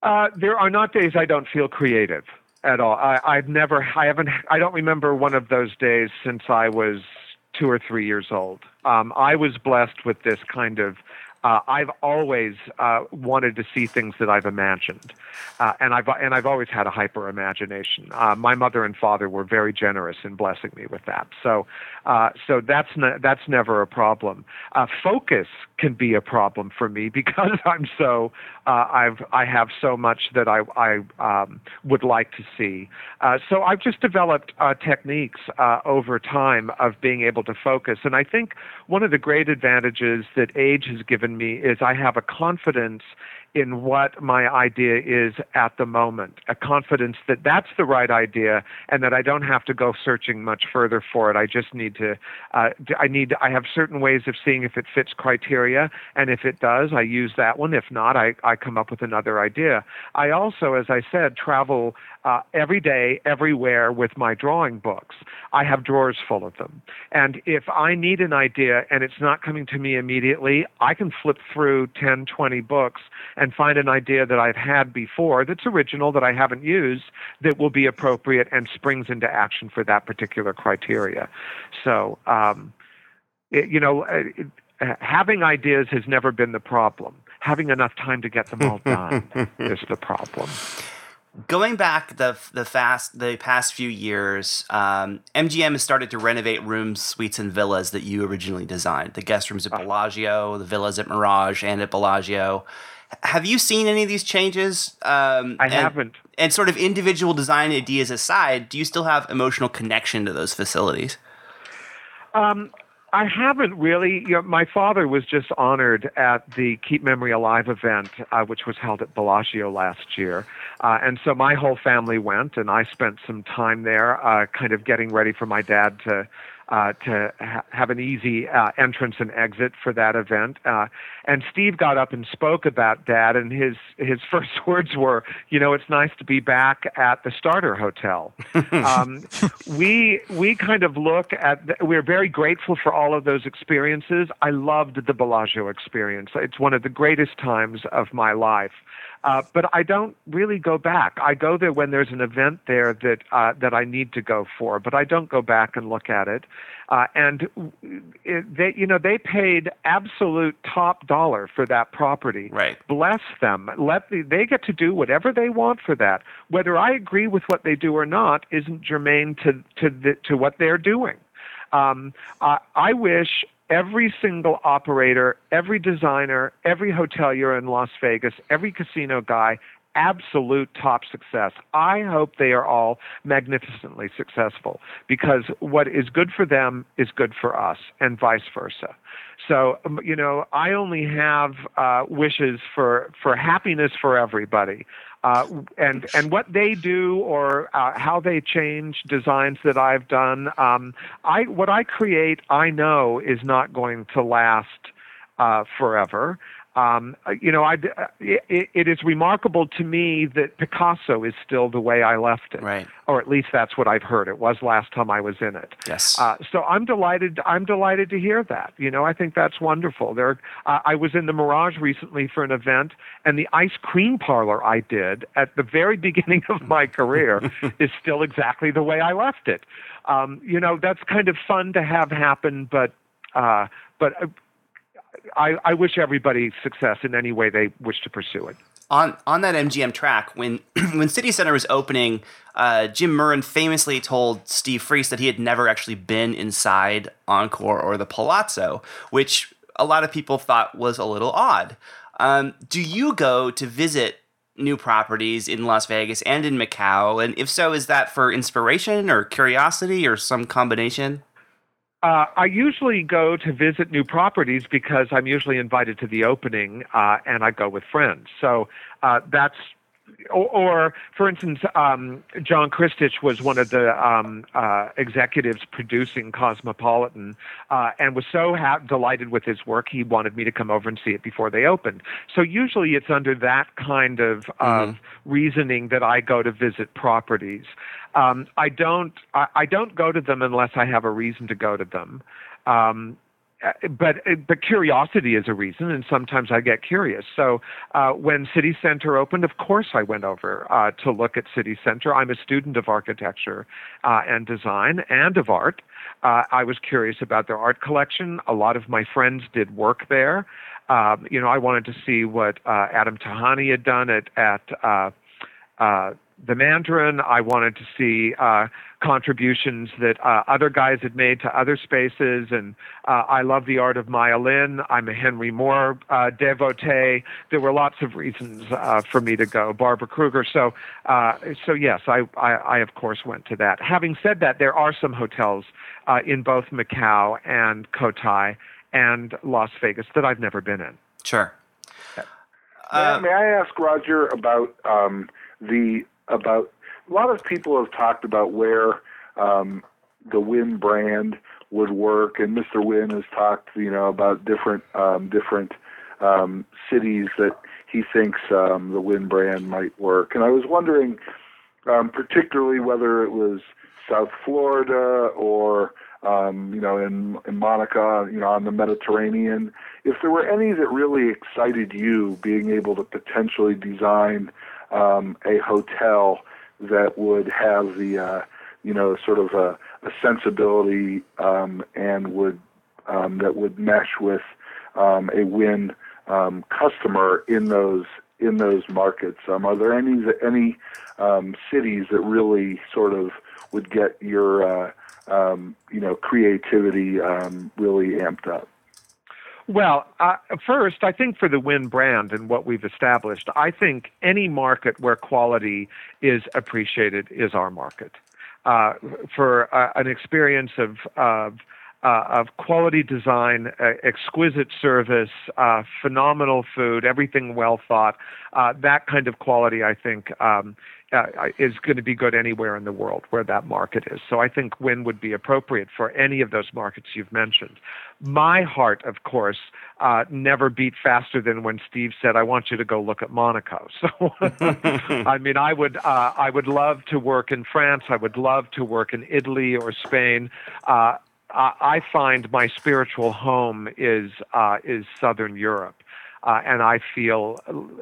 Uh, there are not days I don't feel creative at all. I, I've never, I haven't, I don't remember one of those days since I was two or three years old. Um, I was blessed with this kind of uh, I've always uh, wanted to see things that I've imagined, uh, and I've and I've always had a hyper imagination. Uh, my mother and father were very generous in blessing me with that, so uh, so that's ne- that's never a problem. Focus can be a problem for me because I'm so Uh, I've I have so much that I I um, would like to see. Uh, so I've just developed uh, techniques over time of being able to focus, and I think one of the great advantages that age has given me is I have a confidence in what my idea is at the moment, a confidence that that's the right idea and that I don't have to go searching much further for it. I just need to, uh, I need, I have certain ways of seeing if it fits criteria, and if it does, I use that one. If not, I, I come up with another idea. I also, as I said, travel uh, every day, everywhere with my drawing books. I have drawers full of them. And if I need an idea and it's not coming to me immediately, I can flip through 10, 20 books and find an idea that I've had before that's original, that I haven't used, that will be appropriate and springs into action for that particular criteria. So, um, it, you know, it, uh, having ideas has never been the problem. Having enough time to get them all done is the problem going back the the fast the past few years, um, MGM has started to renovate rooms, suites, and villas that you originally designed. The guest rooms at. Bellagio, the villas at Mirage, and at Bellagio. Have you seen any of these changes? Um, I and, haven't. And sort of individual design ideas aside, do you still have emotional connection to those facilities? Um, I haven't really. You know, my father was just honored at the Keep Memory Alive event, uh, which was held at Bellagio last year. Uh, and so my whole family went, and I spent some time there, uh, kind of getting ready for my dad to uh, to ha- have an easy uh, entrance and exit for that event. Uh, and Steve got up and spoke about that, and his his first words were, "You know, it's nice to be back at the Starter Hotel." um, we we kind of look at the, we're very grateful for all of those experiences. I loved the Bellagio experience. It's one of the greatest times of my life. Uh, but I don't really go back. I go there when there's an event there that uh, that I need to go for, but I don't go back and look at it. Uh, and it, they, you know, they paid absolute top dollar for that property. Right. Bless them. Let the, they get to do whatever they want for that. Whether I agree with what they do or not isn't germane to to the, to what they're doing. Um, I, I wish every single operator, every designer, every hotelier in Las Vegas, every casino guy absolute top success. I hope they are all magnificently successful because what is good for them is good for us, and vice versa. So, um, you know, I only have uh, wishes for, for happiness for everybody. Uh, and and what they do or uh, how they change designs that I've done, um, I what I create, I know is not going to last uh, forever. Um, you know, I, it, it is remarkable to me that Picasso is still the way I left it, right? Or at least that's what I've heard. It was last time I was in it. Yes. Uh, so I'm delighted. I'm delighted to hear that. You know, I think that's wonderful. There, uh, I was in the Mirage recently for an event, and the ice cream parlor I did at the very beginning of my career is still exactly the way I left it. Um, you know, that's kind of fun to have happen, but. Uh, but uh, I, I wish everybody success in any way they wish to pursue it. On on that MGM track, when when City Center was opening, uh, Jim Murren famously told Steve Friess that he had never actually been inside Encore or the Palazzo, which a lot of people thought was a little odd. Um, do you go to visit new properties in Las Vegas and in Macau? And if so, is that for inspiration or curiosity or some combination? Uh, I usually go to visit new properties because I'm usually invited to the opening, uh, and I go with friends. So uh, that's or, or, for instance, um, John Christich was one of the um, uh, executives producing Cosmopolitan, uh, and was so ha- delighted with his work he wanted me to come over and see it before they opened. So usually it's under that kind of, mm-hmm. of reasoning that I go to visit properties. Um, I don't I, I, don't go to them unless I have a reason to go to them. Uh, but uh, but curiosity is a reason, and sometimes I get curious. So uh, when City Center opened, of course I went over uh, to look at City Center. I'm a student of architecture uh, and design and of art. Uh, I was curious about their art collection. A lot of my friends did work there. Um, you know, I wanted to see what Adam Tihany had done at at the Mandarin. I wanted to see contributions that uh, other guys had made to other spaces, and uh, I love the art of Maya Lin. I'm a Henry Moore uh, devotee. There were lots of reasons uh, for me to go. Barbara Kruger. So, uh, so yes, I, I, I, of course went to that. Having said that, there are some hotels in both Macau and Cotai and Las Vegas that I've never been in. Sure. May, may, I ask Roger about um, the about a lot of people have talked about where um, the Wynn brand would work, and Mr. Wynn has talked, you know, about different um, different um, cities that he thinks um, the Wynn brand might work. And I was wondering, um, particularly whether it was South Florida or um, you know in in Monaco, you know, on the Mediterranean, if there were any that really excited you, being able to potentially design um, a hotel that would have the uh, you know sort of a, a sensibility um, and would um, that would mesh with um, a Wynn um, customer in those in those markets. Um, are there any any um, cities that really sort of would get your uh, you know creativity really amped up? Well, uh, first, I think for the Wynn brand and what we've established, I think any market where quality is appreciated is our market. Uh, for uh, an experience of, of uh, of quality design, uh, exquisite service, uh, phenomenal food, everything well thought. That kind of quality, I think, um, uh, is going to be good anywhere in the world where that market is. So I think Wynn would be appropriate for any of those markets you've mentioned. My heart, of course, uh, never beat faster than when Steve said, "I want you to go look at Monaco." So, I mean, I would, I would love to work in France. I would love to work in Italy or Spain. I find my spiritual home is uh, is Southern Europe, uh, and I feel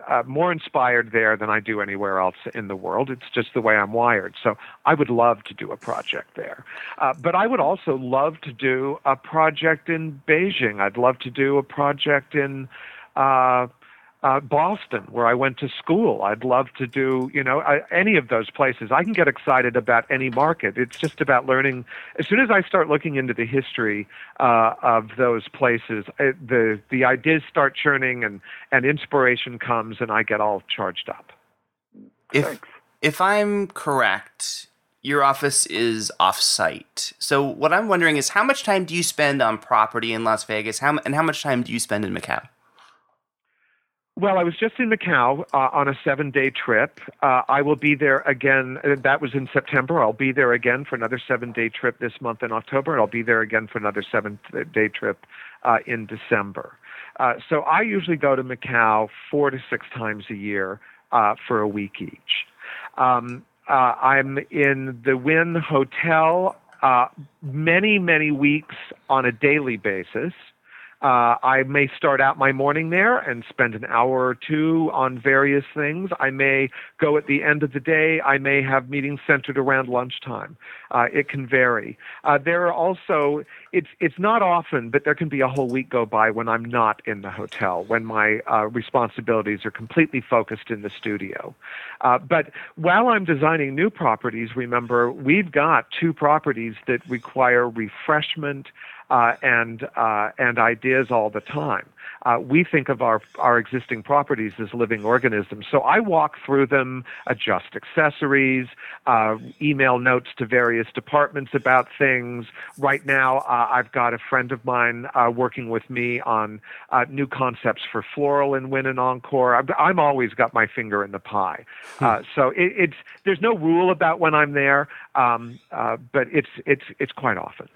uh, more inspired there than I do anywhere else in the world. It's just the way I'm wired. So I would love to do a project there, uh, but I would also love to do a project in Beijing. I'd love to do a project in uh, Boston, where I went to school. I'd love to do, you know, I, any of those places. I can get excited about any market. It's just about learning. As soon as I start looking into the history uh, of those places, it, uh, the the ideas start churning and and inspiration comes, and I get all charged up. If Thanks. if I'm correct, your office is off-site. So what I'm wondering is how much time do you spend on property in Las Vegas? How and how much time do you spend in Macau? Well, I was just in Macau uh, on a seven day trip. Uh, I will be there again. uh, That was in September. I'll be there again for another seven day trip this month in October, and I'll be there again for another seven day trip uh, in December. Uh, so I usually go to Macau four to six times a year uh, for a week each. Um, I'm in the Wynn Hotel many, many weeks on a daily basis. Uh, I may start out my morning there and spend an hour or two on various things. I may go at the end of the day. I may have meetings centered around lunchtime. Uh, it can vary. Uh, there are also it's it's not often, but there can be a whole week go by when I'm not in the hotel, when my uh, responsibilities are completely focused in the studio. Uh, but while I'm designing new properties, remember we've got two properties that require refreshment uh, and uh, and ideas all the time. Uh, we think of our our existing properties as living organisms. So I walk through them, adjust accessories, uh, email notes to various departments about things. Right now, uh, I've got a friend of mine uh, working with me on uh, new concepts for floral in Wynn and Encore. I'm, I'm always got my finger in the pie. Uh, so it, it's there's no rule about when I'm there, um, uh, but it's it's it's quite often.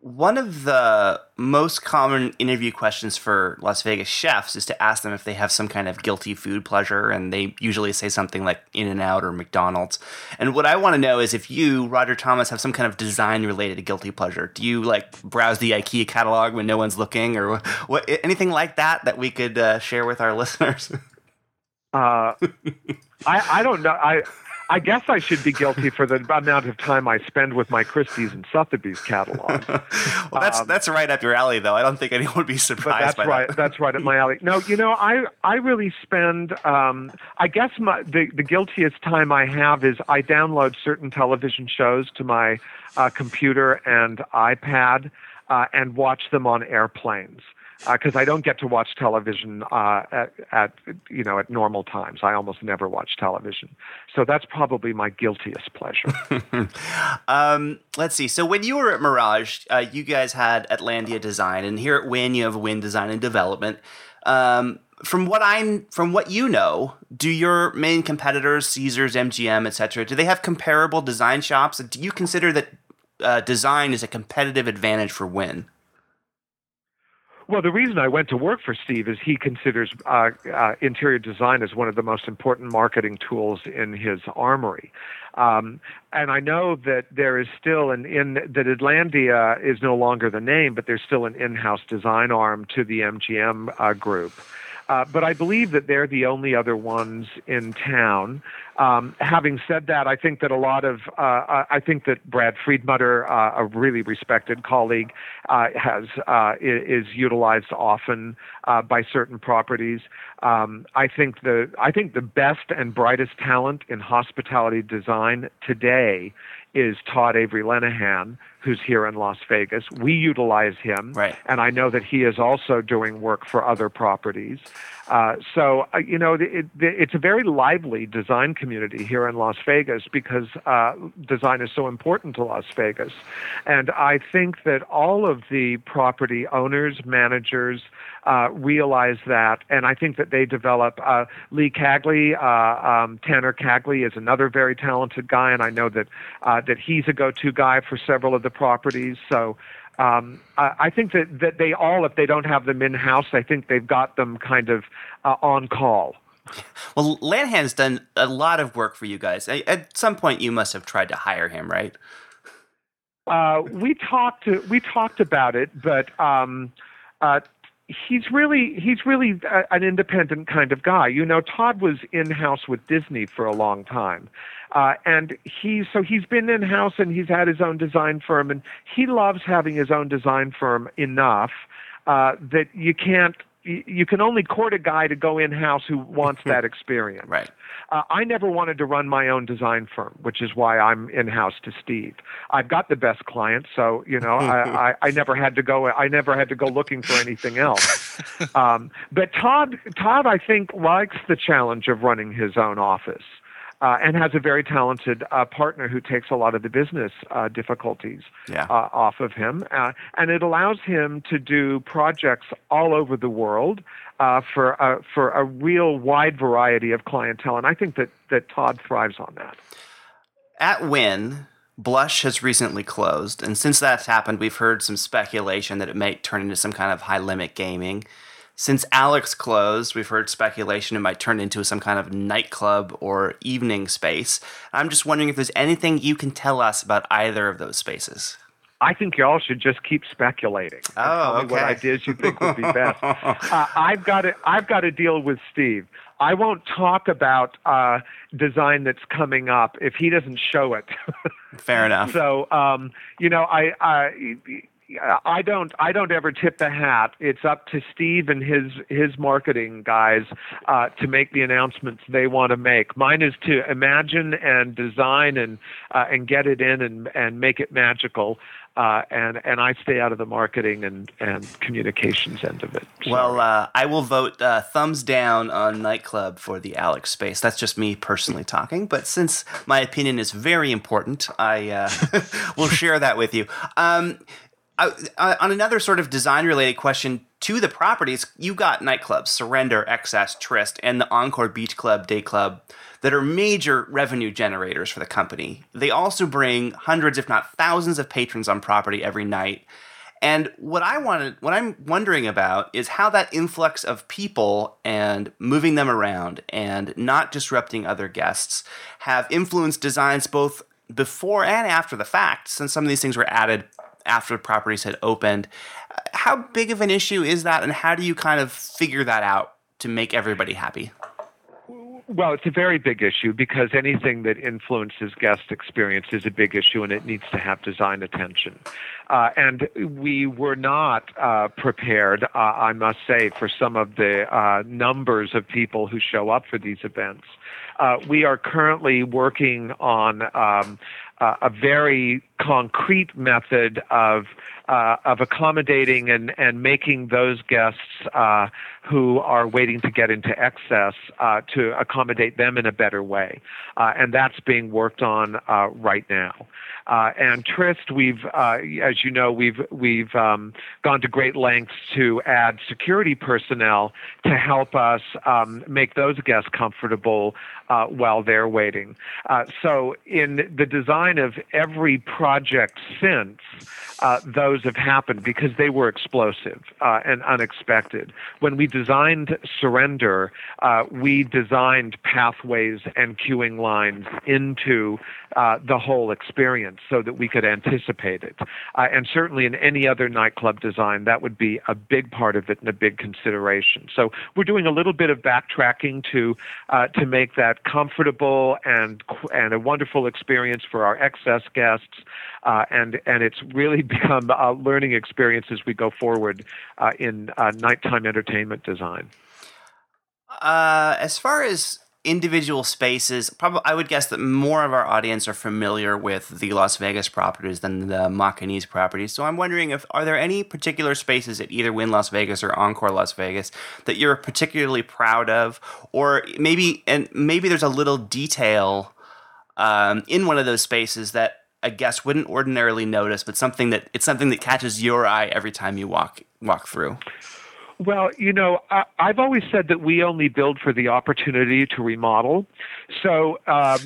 One of the most common interview questions for Las Vegas chefs is to ask them if they have some kind of guilty food pleasure, and they usually say something like In N Out or McDonald's. And what I want to know is if you, Roger Thomas, have some kind of design related guilty pleasure. Do you like browse the IKEA catalog when no one's looking, or what, anything like that that we could uh, share with our listeners? Uh, I, I don't know. I I guess I should be guilty for the amount of time I spend with my Christie's and Sotheby's catalog. well, that's Um, that's right up your alley, though. I don't think anyone would be surprised that's by right. that. That's right at my alley. No, you know, I I really spend. Um, I guess my the the guiltiest time I have is I download certain television shows to my uh, computer and iPad uh, and watch them on airplanes. Because I don't get to watch television uh, at, at you know at normal times, I almost never watch television. So that's probably my guiltiest pleasure. um, let's see. So when you were at Mirage, uh, you guys had Atlandia Design, and here at Wynn, you have Wynn Design and Development. Um, from what I'm, from what you know, do your main competitors, Caesars, MGM, etc., do they have comparable design shops? Do you consider that uh, design is a competitive advantage for Wynn? Well, the reason I went to work for Steve is he considers uh, uh, interior design as one of the most important marketing tools in his armory. Um, and I know that there is still an in that Atlandia is no longer the name, but there's still an in-house design arm to the MGM uh, group. Uh, but I believe that they're the only other ones in town. Um, having said that, I think that a lot of uh, I think that Brad Friedmutter, uh, a really respected colleague, uh, has uh, is utilized often by certain properties. Um, I think the I think the best and brightest talent in hospitality design today is Todd Avery Lenahan, who's here in Las Vegas. We utilize him, Right. and I know that he is also doing work for other properties. Uh, so, uh, you know, it, it, it's a very lively design community here in Las Vegas because uh, design is so important to Las Vegas. And I think that all of the property owners, managers, uh, realize that, and I think that they develop. Uh, Lee Cagley, uh, um, Tanner Cagley, is another very talented guy, and I know that uh, that he's a go-to guy for several of the properties. So. Um, I, I think that, that they all, if they don't have them in house, I think they've got them kind of uh, on call. Well, Lenahan's done a lot of work for you guys. At- At some point, you must have tried to hire him, right? Uh, we talked we talked about it, but um, uh, he's really he's really a, an independent kind of guy. You know, Todd was in house with Disney for a long time, uh, and he so he's been in house and he's had his own design firm, and he loves having his own design firm enough uh, that you can't you can only court a guy to go in house who wants that experience. Right. Uh, I never wanted to run my own design firm, which is why I'm in house to Steve. I've got the best clients, so you know I, I, I never had to go. I never had to go looking for anything else. Um, but Todd, Todd, I think likes the challenge of running his own office uh, and has a very talented uh, partner who takes a lot of the business uh, difficulties Yeah. uh, off of him. Uh, and it allows him to do projects all over the world uh, for, a, for a real wide variety of clientele. And I think that, that Todd thrives on that. At Wynn, Blush has recently closed, and since that's happened, we've heard some speculation that it may turn into some kind of high limit gaming. Since Alex closed, we've heard speculation it might turn into some kind of nightclub or evening space. I'm just wondering if there's anything you can tell us about either of those spaces. I think y'all should just keep speculating. Oh, me what ideas you think would be best. uh, I've got to, I've got to deal with Steve. I won't talk about uh, design that's coming up if he doesn't show it. Fair enough. so, um, you know, I, I, I don't, I don't ever tip the hat. It's up to Steve and his his marketing guys uh, to make the announcements they want to make. Mine is to imagine and design and uh, and get it in and and make it magical. Uh, and and I stay out of the marketing and, and communications end of it. Well, uh, I will vote uh, thumbs down on nightclub for the Alex space. That's just me personally talking, but since my opinion is very important, I uh, will share that with you. Um, I, I, on another sort of design-related question to the properties, you got nightclubs, Surrender, XS, Tryst, and the Encore Beach Club, Day Club, that are major revenue generators for the company. They also bring hundreds, if not thousands, of patrons on property every night. And what I wanted, what I'm wondering about is how that influx of people and moving them around and not disrupting other guests have influenced designs both before and after the fact, since some of these things were added after properties had opened. How big of an issue is that, and how do you kind of figure that out to make everybody happy? Well, it's a very big issue because anything that influences guest experience is a big issue and it needs to have design attention. Uh, and we were not uh, prepared, uh, I must say, for some of the uh, numbers of people who show up for these events. Uh, we are currently working on um, Uh, a very concrete method of uh, of accommodating and, and making those guests uh, who are waiting to get into XS uh, to accommodate them in a better way. Uh, and that's being worked on uh, right now. Uh, and Tryst, we've, as you know, we've we've um, gone to great lengths to add security personnel to help us um, make those guests comfortable while they're waiting. So, in the design of every project since, uh, have happened because they were explosive uh, and unexpected. When we designed Surrender, uh, we designed pathways and queuing lines into uh, the whole experience so that we could anticipate it. Uh, and certainly in any other nightclub design, that would be a big part of it and a big consideration. So we're doing a little bit of backtracking to uh, to make that comfortable and and a wonderful experience for our XS guests. Uh, and and it's really become a learning experience as we go forward uh, in uh, nighttime entertainment design. Uh, as far as individual spaces, probably I would guess that more of our audience are familiar with the Las Vegas properties than the Macanese properties. So I'm wondering if are there any particular spaces at either Wynn Las Vegas or Encore Las Vegas that you're particularly proud of, or maybe and maybe there's a little detail um, in one of those spaces that a guest wouldn't ordinarily notice, but something that it's something that catches your eye every time you walk walk through. Well, you know, I, I've always said that we only build for the opportunity to remodel. So um,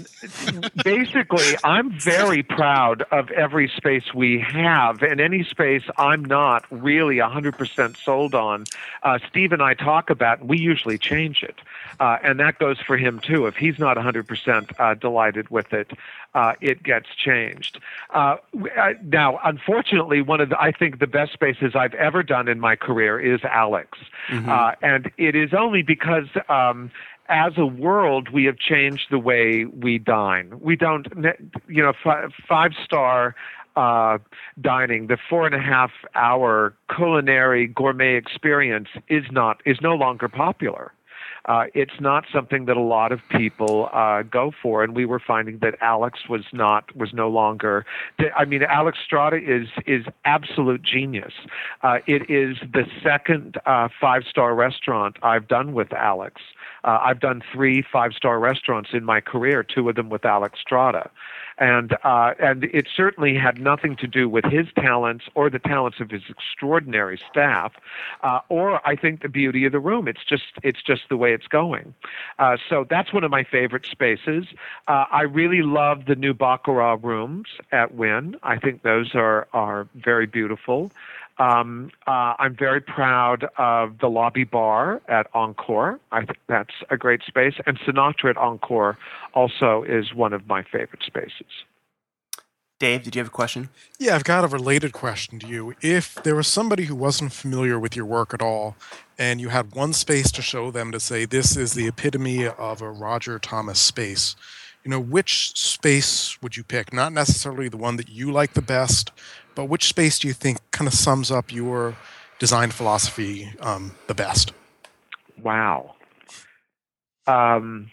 basically, I'm very proud of every space we have, and any space I'm not really 100% sold on. Uh, Steve and I talk about, and we usually change it. Uh, and that goes for him too. If he's not 100% uh, delighted with it, uh, it gets changed. Uh, uh, now, unfortunately, one of the, I think the best spaces I've ever done in my career is Alex, uh, and it is only because. Um, as a world, we have changed the way we dine. We don't, you know, f- five star uh, dining, the four and a half hour culinary gourmet experience is not is no longer popular. Uh, it's not something that a lot of people uh, go for, and we were finding that Alex was not was no longer. I mean, Alex Stratta is is absolute genius. Uh, it is the second uh, five star restaurant I've done with Alex. Uh, I've done three five star restaurants in my career, two of them with Alex Stratta and uh, and it certainly had nothing to do with his talents or the talents of his extraordinary staff, uh, or I think the beauty of the room. It's just it's just the way it's going. Uh, so that's one of my favorite spaces. Uh, I really love the new baccarat rooms at Wynn. I think those are are very beautiful. Um, uh, I'm very proud of the lobby bar at Encore. I think that's a great space. And Sinatra at Encore also is one of my favorite spaces. Dave, did you have a question? Yeah, I've got a related question to you. If there was somebody who wasn't familiar with your work at all, and you had one space to show them to say, this is the epitome of a Roger Thomas space, you know, which space would you pick? Not necessarily the one that you like the best, but which space do you think kind of sums up your design philosophy um, the best? Wow. Um,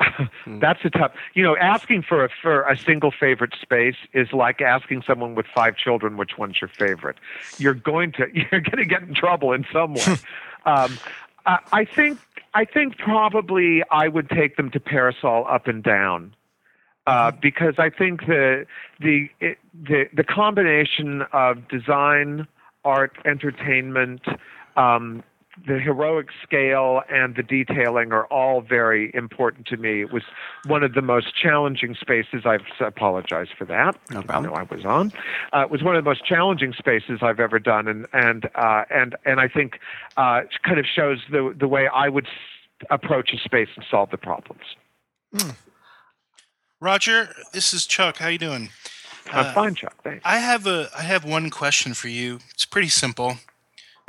that's a tough. You know, asking for a for a single favorite space is like asking someone with five children which one's your favorite. You're going to you're going to get in trouble in some way. um, I, I think I think probably I would take them to Parasol up and down uh, mm-hmm. because I think the the it, the the combination of design, art, entertainment, um, the heroic scale, and the detailing are all very important to me. It was one of the most challenging spaces. I've apologized for that. No problem. I, I was on. Uh, it was one of the most challenging spaces I've ever done, and and uh, and and I think uh, it kind of shows the the way I would approach a space and solve the problems. Mm. Roger, this is Chuck. How you doing? I'm uh, fine, Chuck. Thanks. I have a I have one question for you. It's pretty simple.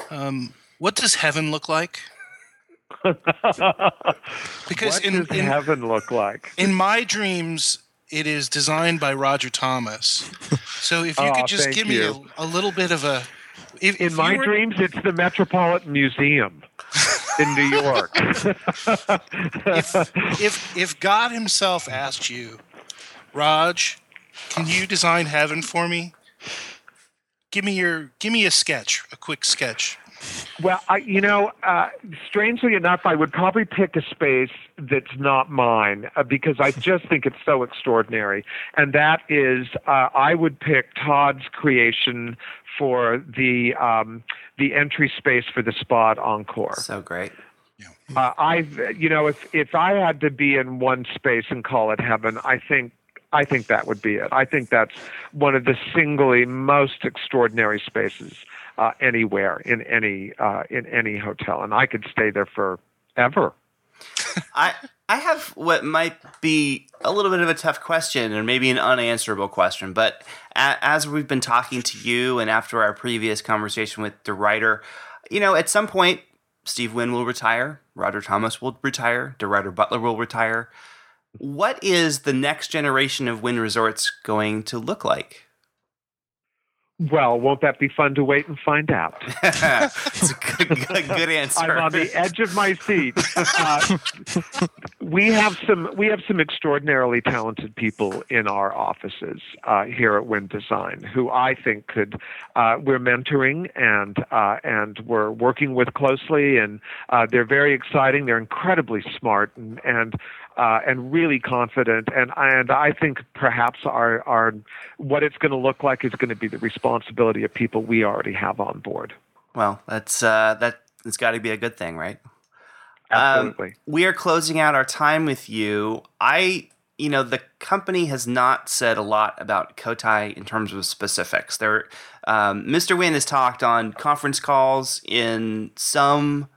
Um, what does heaven look like? because what in, does in, heaven look like? In my dreams, it is designed by Roger Thomas. So if you oh, could just give you. me a, a, little bit of a. If, in if my were, dreams, it's the Metropolitan Museum in New York. if, if if God Himself asked you, Raj, can you design heaven for me? Give me your give me a sketch, a quick sketch. Well, I, you know, uh, strangely enough, I would probably pick a space that's not mine uh, because I just think it's so extraordinary. And that is, uh, I would pick Todd's creation for the um, the entry space for the spot encore. So great. Uh, I, you know, if if I had to be in one space and call it heaven, I think I think that would be it. I think that's one of the singly most extraordinary spaces uh, anywhere in any uh, in any hotel, and I could stay there forever. I I have what might be a little bit of a tough question and maybe an unanswerable question, but a, as we've been talking to you and after our previous conversation with the writer, you know, at some point Steve Wynn will retire, Roger Thomas will retire, DeRuyter Butler will retire. What is the next generation of Wynn Resorts going to look like? Well, won't that be fun to wait and find out? It's a good, good, good, answer. I'm on the edge of my seat. Uh, we have some we have some extraordinarily talented people in our offices uh, here at Wynn Design who I think could uh, we're mentoring and uh, and we're working with closely and uh, they're very exciting. They're incredibly smart and and uh, and really confident. And and I think perhaps our our what it's going to look like is going to be the responsibility of people we already have on board. Well, that's uh, that. It's got to be a good thing, right? Absolutely. Um, we are closing out our time with you. I, you know, the company has not said a lot about Cotai in terms of specifics. There, um, Mr. Wynn has talked on conference calls in some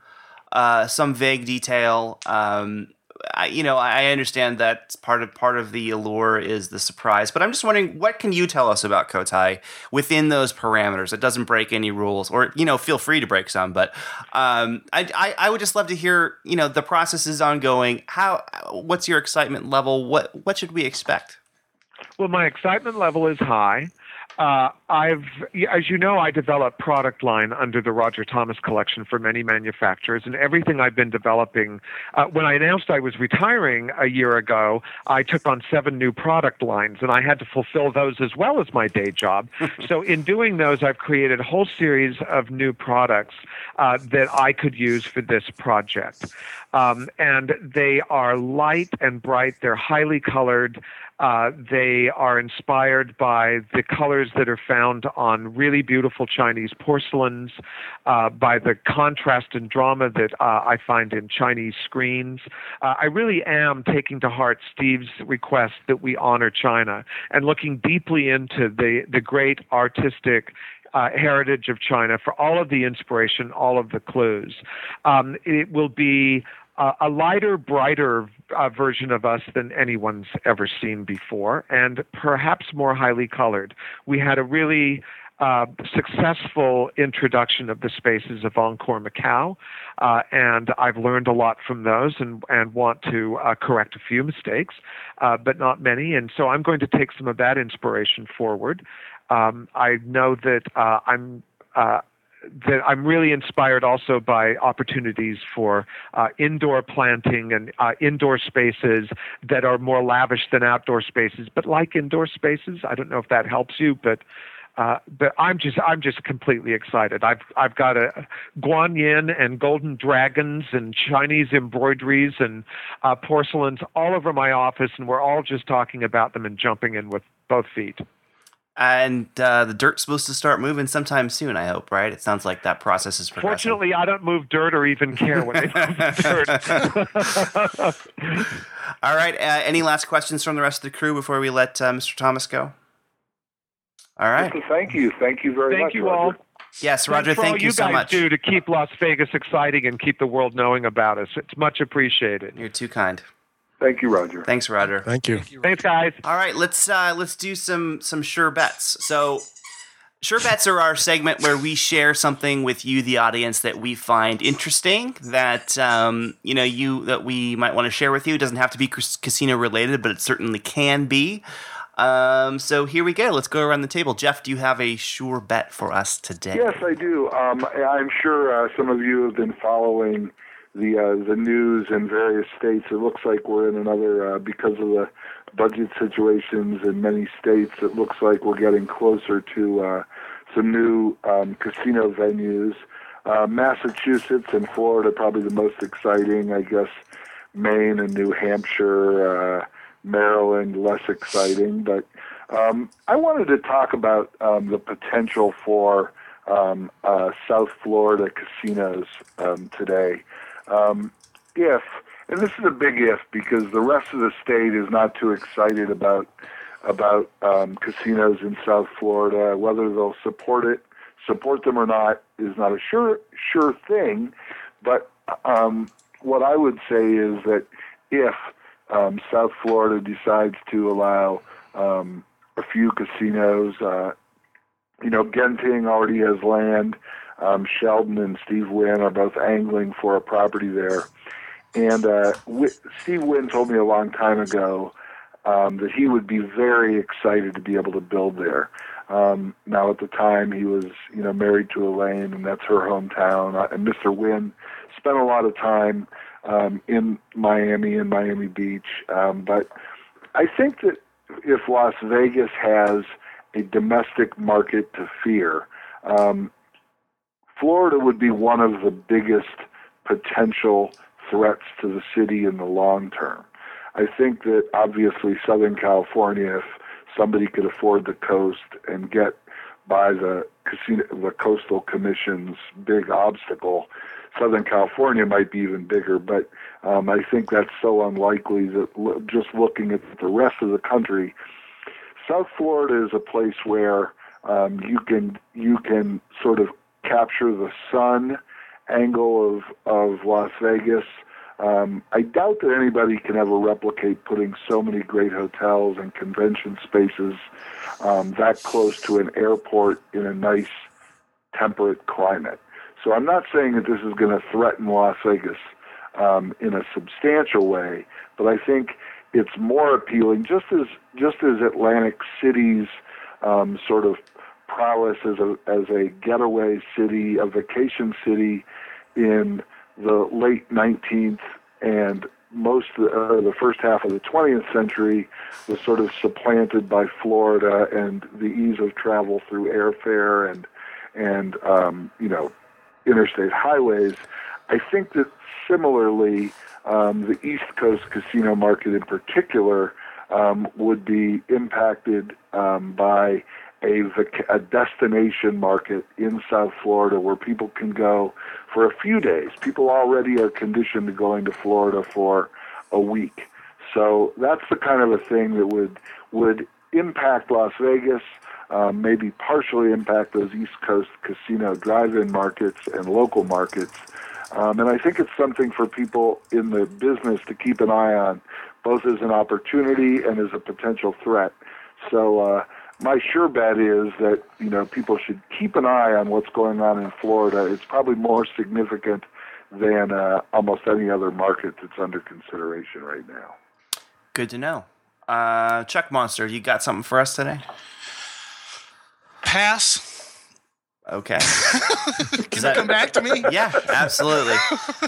uh, some vague detail. Um, I, you know, I understand that part of part of the allure is the surprise, but I'm just wondering, what can you tell us about Cotai within those parameters? It doesn't break any rules, or you know, feel free to break some. But um, I, I, I would just love to hear, you know, the process is ongoing. How, what's your excitement level? What, what should we expect? Well, my excitement level is high. Uh, I've, as you know, I develop product line under the Roger Thomas collection for many manufacturers, and everything I've been developing. Uh, when I announced I was retiring a year ago, I took on seven new product lines, and I had to fulfill those as well as my day job. so, in doing those, I've created a whole series of new products uh, that I could use for this project. Um, and they are light and bright. They're highly colored. Uh, they are inspired by the colors that are found on really beautiful Chinese porcelains, uh, by the contrast and drama that uh, I find in Chinese screens. Uh, I really am taking to heart Steve's request that we honor China and looking deeply into the, the great artistic uh, heritage of China for all of the inspiration, all of the clues. Um, it will be uh, a lighter, brighter uh, version of us than anyone's ever seen before, and perhaps more highly colored. We had a really uh, successful introduction of the spaces of Encore Macau, uh, and I've learned a lot from those and, and want to uh, correct a few mistakes, uh, but not many. And so I'm going to take some of that inspiration forward. Um, I know that uh, I'm uh, that I'm really inspired also by opportunities for uh, indoor planting and uh, indoor spaces that are more lavish than outdoor spaces, but like indoor spaces. I don't know if that helps you, but. Uh, but I'm just I'm just completely excited. I've I've got a guanyin and golden dragons and Chinese embroideries and uh, porcelains all over my office, and we're all just talking about them and jumping in with both feet and uh, the dirt's supposed to start moving sometime soon. I hope, right? It sounds like that process is progressing. Fortunately, I don't move dirt or even care when I move dirt. All right. Uh, any last questions from the rest of the crew before we let uh, Mr. Thomas go? All right. Listen, thank you. Thank you very thank much. Thank you Roger. all. Yes, Roger. Thanks for Thank all you, you so guys much. do to keep Las Vegas exciting and keep the world knowing about us. It's much appreciated. You're too kind. Thank you, Roger. Thanks, Roger. Thank you. Thanks, guys. All right, let's uh, let's do some some sure bets. So, sure bets are our segment where we share something with you, the audience, that we find interesting, that um, you know you that we might want to share with you. It doesn't have to be casino related, but it certainly can be. Um, so here we go. Let's go around the table. Jeff, do you have a sure bet for us today? Yes, I do. Um, I'm sure uh, some of you have been following the uh, the news in various states. It looks like we're in another uh, because of the budget situations in many states. It looks like we're getting closer to uh, some new um, casino venues. Uh, Massachusetts and Florida probably the most exciting. I guess Maine and New Hampshire, uh, Maryland less exciting. But um, I wanted to talk about um, the potential for um, uh, South Florida casinos um, today. Um, if, and this is a big if because the rest of the state is not too excited about about um, casinos in South Florida. Whether they'll support it, support them or not, is not a sure sure thing. But um, what I would say is that if um, South Florida decides to allow um, a few casinos, uh, you know, Genting already has land. Um, Sheldon and Steve Wynn are both angling for a property there. And uh, Wi- Steve Wynn told me a long time ago um, that he would be very excited to be able to build there. Um, now, at the time, he was, you know, married to Elaine, and that's her hometown. Uh, and Mr. Wynn spent a lot of time um, in Miami and Miami Beach. Um, but I think that if Las Vegas has a domestic market to fear, um, Florida would be one of the biggest potential threats to the city in the long term. I think that obviously Southern California, if somebody could afford the coast and get by the casino, the coastal commission's big obstacle, Southern California might be even bigger. But um, I think that's so unlikely that just looking at the rest of the country, South Florida is a place where um, you can you can sort of capture the sun angle of of Las Vegas. Um, I doubt that anybody can ever replicate putting so many great hotels and convention spaces um, that close to an airport in a nice temperate climate. So I'm not saying that this is going to threaten Las Vegas um, in a substantial way, but I think it's more appealing, just as just as Atlantic City's um, sort of prowess as a as a getaway city, a vacation city in the late 19th and most uh, the first half of the 20th century was sort of supplanted by Florida and the ease of travel through airfare and and um, you know interstate highways. I think that similarly, um, the East Coast casino market in particular um, would be impacted um, by a, a destination market in South Florida where people can go for a few days. People already are conditioned to going to Florida for a week. So that's the kind of a thing that would would impact Las Vegas, um, maybe partially impact those East Coast casino drive-in markets and local markets. Um, and I think it's something for people in the business to keep an eye on, both as an opportunity and as a potential threat. So uh, my sure bet is that you know people should keep an eye on what's going on in Florida. It's probably more significant than uh, almost any other market that's under consideration right now. Good to know. Uh, Chuck Monster, you got something for us today? Pass. Okay. Can that, come back to me? Yeah, absolutely.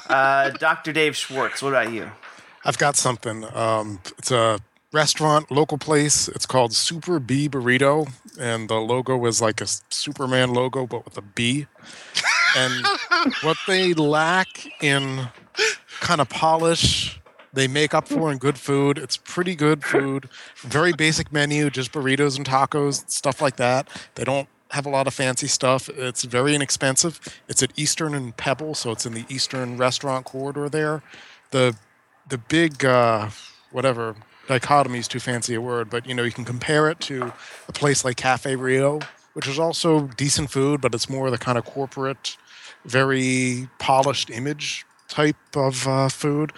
Uh, Dr. Dave Schwartz, what about you? I've got something. Um, it's a restaurant, local place. It's called Super B Burrito, and the logo is like a Superman logo, but with a B. And what they lack in kind of polish, they make up for in good food. It's pretty good food. Very basic menu, just burritos and tacos, stuff like that. They don't have a lot of fancy stuff. It's very inexpensive. It's at Eastern and Pebble, so it's in the Eastern restaurant corridor there. The the big uh, whatever dichotomy is too fancy a word, but you know you can compare it to a place like Cafe Rio, which is also decent food, but it's more the kind of corporate, very polished image type of uh, food.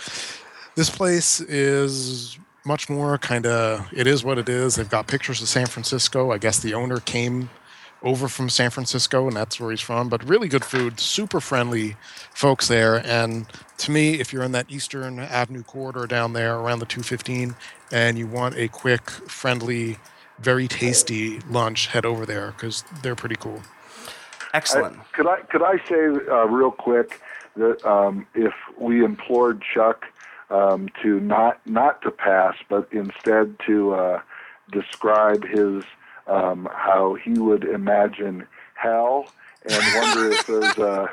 This place is much more kind of it is what it is. They've got pictures of San Francisco. I guess the owner came over from San Francisco, and that's where he's from. But really good food, super friendly folks there. And to me, if you're in that Eastern Avenue corridor down there around the 215, and you want a quick, friendly, very tasty lunch, head over there because they're pretty cool. Excellent. I, could I could I say uh, real quick that um, if we implored Chuck um, to not not to pass, but instead to uh, describe his um, how he would imagine hell and wonder if those uh,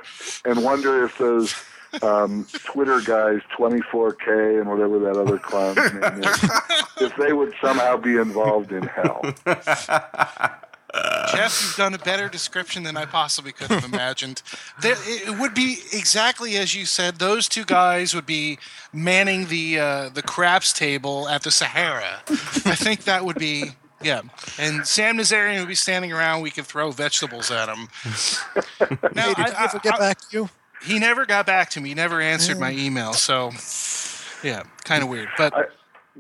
and wonder if those um, Twitter guys, 24K and whatever that other clown's name is, if they would somehow be involved in hell. Jeff, you've done a better description than I possibly could have imagined. There, it would be exactly as you said. Those two guys would be manning the uh, the craps table at the Sahara. I think that would be yeah, and Sam Nazarian would be standing around. We could throw vegetables at him. now, hey, did I, he ever get I, back to you? He never got back to me. He never answered my email. So, yeah, kind of weird. But I,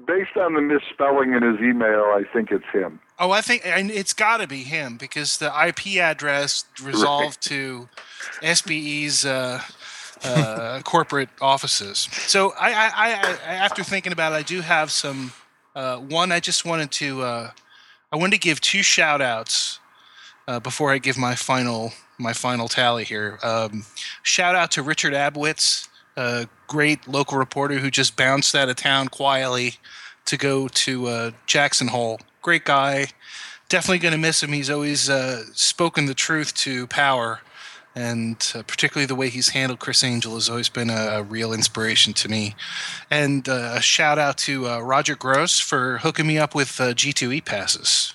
based on the misspelling in his email, I think it's him. Oh, I think and it's got to be him because the IP address resolved right. to SBE's uh, uh, corporate offices. So, I, I, after thinking about it, I do have some. Uh, one, I just wanted to uh, I wanted to give two shout outs uh, before I give my final my final tally here. Um, shout out to Richard Abowitz, a great local reporter who just bounced out of town quietly to go to uh, Jackson Hole. Great guy. Definitely going to miss him. He's always uh, spoken the truth to power, and uh, particularly the way he's handled Criss Angel has always been a, a real inspiration to me. And uh, a shout out to uh, Roger Gros for hooking me up with uh, G2E passes.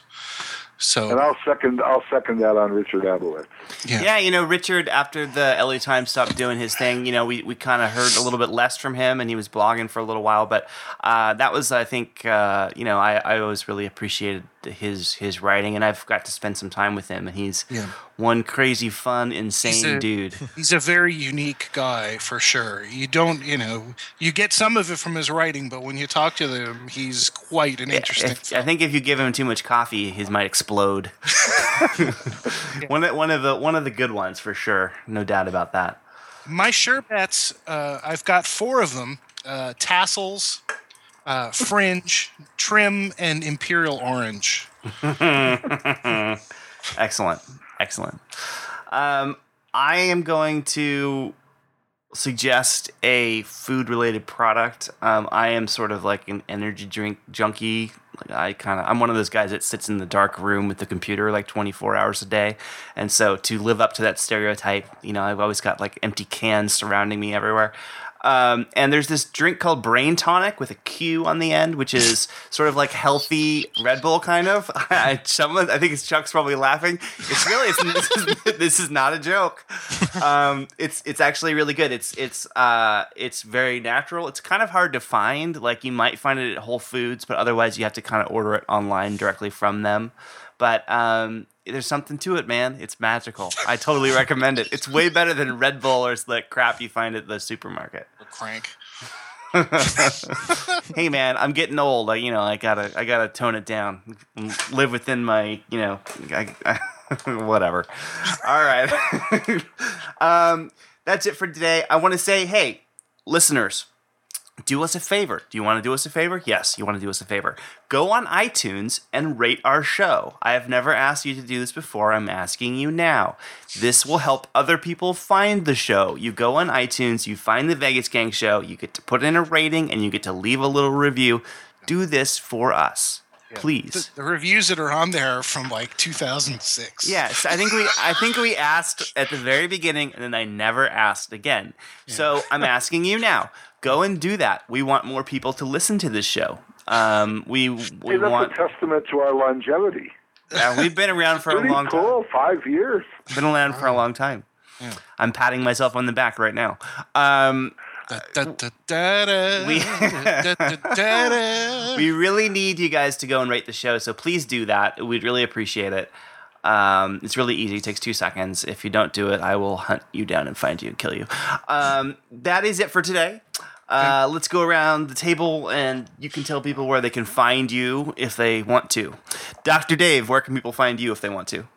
So and I'll second I'll second that on Richard Abowitz. Yeah. yeah, you know, Richard after the LA Times stopped doing his thing, you know, we, we kind of heard a little bit less from him, and he was blogging for a little while. But uh, that was, I think, uh, you know, I, I always really appreciated his his writing, and I've got to spend some time with him, and he's yeah. one crazy, fun, insane he's a, dude. He's a very unique guy for sure. You don't, you know, you get some of it from his writing, but when you talk to him, he's quite an interesting. If, I think if you give him too much coffee, he might explode. one of one of the one of the good ones for sure, no doubt about that. My sure bets, uh, I've got four of them: uh, tassels, uh, fringe, trim, and imperial orange. excellent, excellent. Um, I am going to suggest a food-related product. Um, I am sort of like an energy drink junkie. Like I kind of, I'm one of those guys that sits in the dark room with the computer like 24 hours a day, and so to live up to that stereotype, you know, I've always got like empty cans surrounding me everywhere. Um, and there's this drink called Brain Toniq with a Q on the end, which is sort of like healthy Red Bull kind of. I, someone, I think Chuck's probably laughing. It's really, it's, this, is, this is not a joke. Um, it's it's actually really good. It's it's uh, it's very natural. It's kind of hard to find. Like you might find it at Whole Foods, but otherwise you have to kind of order it online directly from them. But um, there's something to it, man. It's magical. I totally recommend it. It's way better than Red Bull or the crap you find at the supermarket. Crank. hey man, I'm getting old. I, you know, I gotta, I gotta tone it down, live within my, you know, I, I, whatever. All right, um, that's it for today. I want to say, hey, listeners, do us a favor. Do you want to do us a favor? Yes, you want to do us a favor. Go on iTunes and rate our show. I have never asked you to do this before. I'm asking you now. This will help other people find the show. You go on iTunes, you find the Vegas Gang show, you get to put in a rating, and you get to leave a little review. Do this for us. Please. The, the reviews that are on there are from like 2006. Yes, I think we I think we asked at the very beginning and then I never asked again. So I'm asking you now. Go and do that. We want more people to listen to this show. Um, we we Hey, that's want a testament to our longevity. yeah, we've been around for a Pretty long time. cool. Five years. Been around for a long time. I'm patting myself on the back right now. Um, Da, da, da, da, da, We- da, da, da, da. we really need you guys to go and rate the show, so please do that. We'd really appreciate it. Um, it's really easy. It takes two seconds. If you don't do it, I will hunt you down and find you and kill you. Um, that is it for today. Uh, let's go around the table and you can tell people where they can find you if they want to. Dr. Dave, where can people find you if they want to?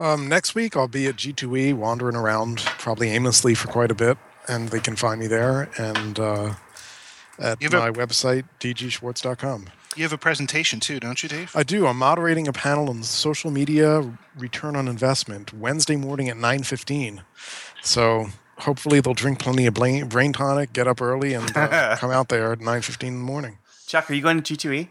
Um, next week, I'll be at G2E wandering around, probably aimlessly for quite a bit, and they can find me there and uh, at You have my a- website, dgschwartz.com. You have a presentation too, don't you, Dave? I do. I'm moderating a panel on social media return on investment Wednesday morning at 9:15. So hopefully they'll drink plenty of brain, Brain Toniq, get up early, and uh, come out there at 9:15 in the morning. Chuck, are you going to G2E?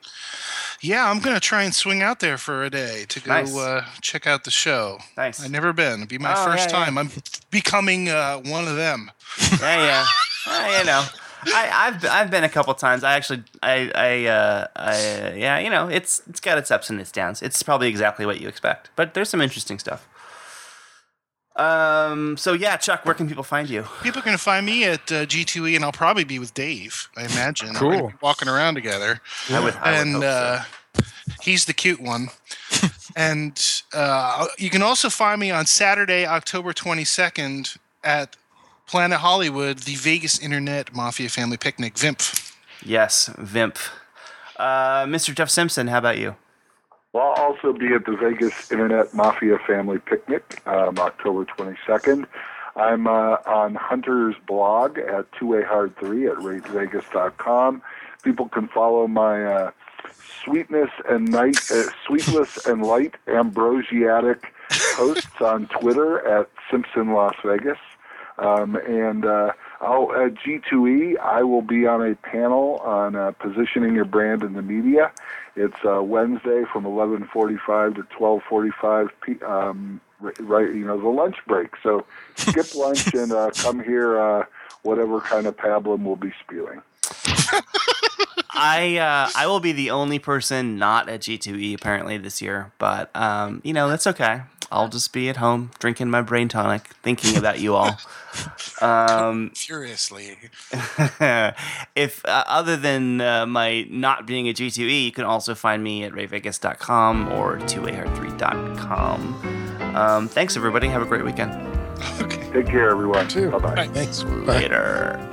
Yeah, I'm gonna try and swing out there for a day to go Nice. uh, check out the show. Nice. I've never been. It'll be my Oh, first yeah, yeah. time. I'm becoming uh, one of them. yeah, yeah, yeah, you know. I, I've I've been a couple times. I actually I I, uh, I yeah you know it's it's got its ups and its downs. It's probably exactly what you expect, but there's some interesting stuff. Um. So yeah, Chuck, where can people find you? People are gonna find me at uh, G2E, and I'll probably be with Dave. I imagine. We're Cool. be walking around together. I would, I would and hope so. uh, he's the cute one. and uh, you can also find me on Saturday, October 22nd at Planet Hollywood, the Vegas Internet Mafia Family Picnic, VIMP. yes, Vimp. Uh, Mr. Jeff Simpson, how about you? Well, I'll also be at the Vegas Internet Mafia Family Picnic, um, October 22nd. I'm uh, on Hunter's blog at 2ahard3 at ratevegas.com. People can follow my uh, sweetness and night, uh, sweetless and light ambrosiatic posts on Twitter at Simpson Las Vegas. Um, and uh, at G2E, I will be on a panel on uh, positioning your brand in the media. It's uh, Wednesday from 11:45 to 12:45 p. Um, right, you know, the lunch break. So skip lunch and uh, come here. Uh, whatever kind of pablum we'll be spewing. I uh, I will be the only person not at G2E apparently this year, but um, you know that's okay. I'll just be at home drinking my Brain Toniq, thinking about you all. Um, Furiously. if uh, other than uh, my not being at G2E, you can also find me at ratevegas.com or 2ahard3.com. Um, thanks everybody. Have a great weekend. Okay. Take care, everyone. Too. Bye bye. Thanks. Bye. Later.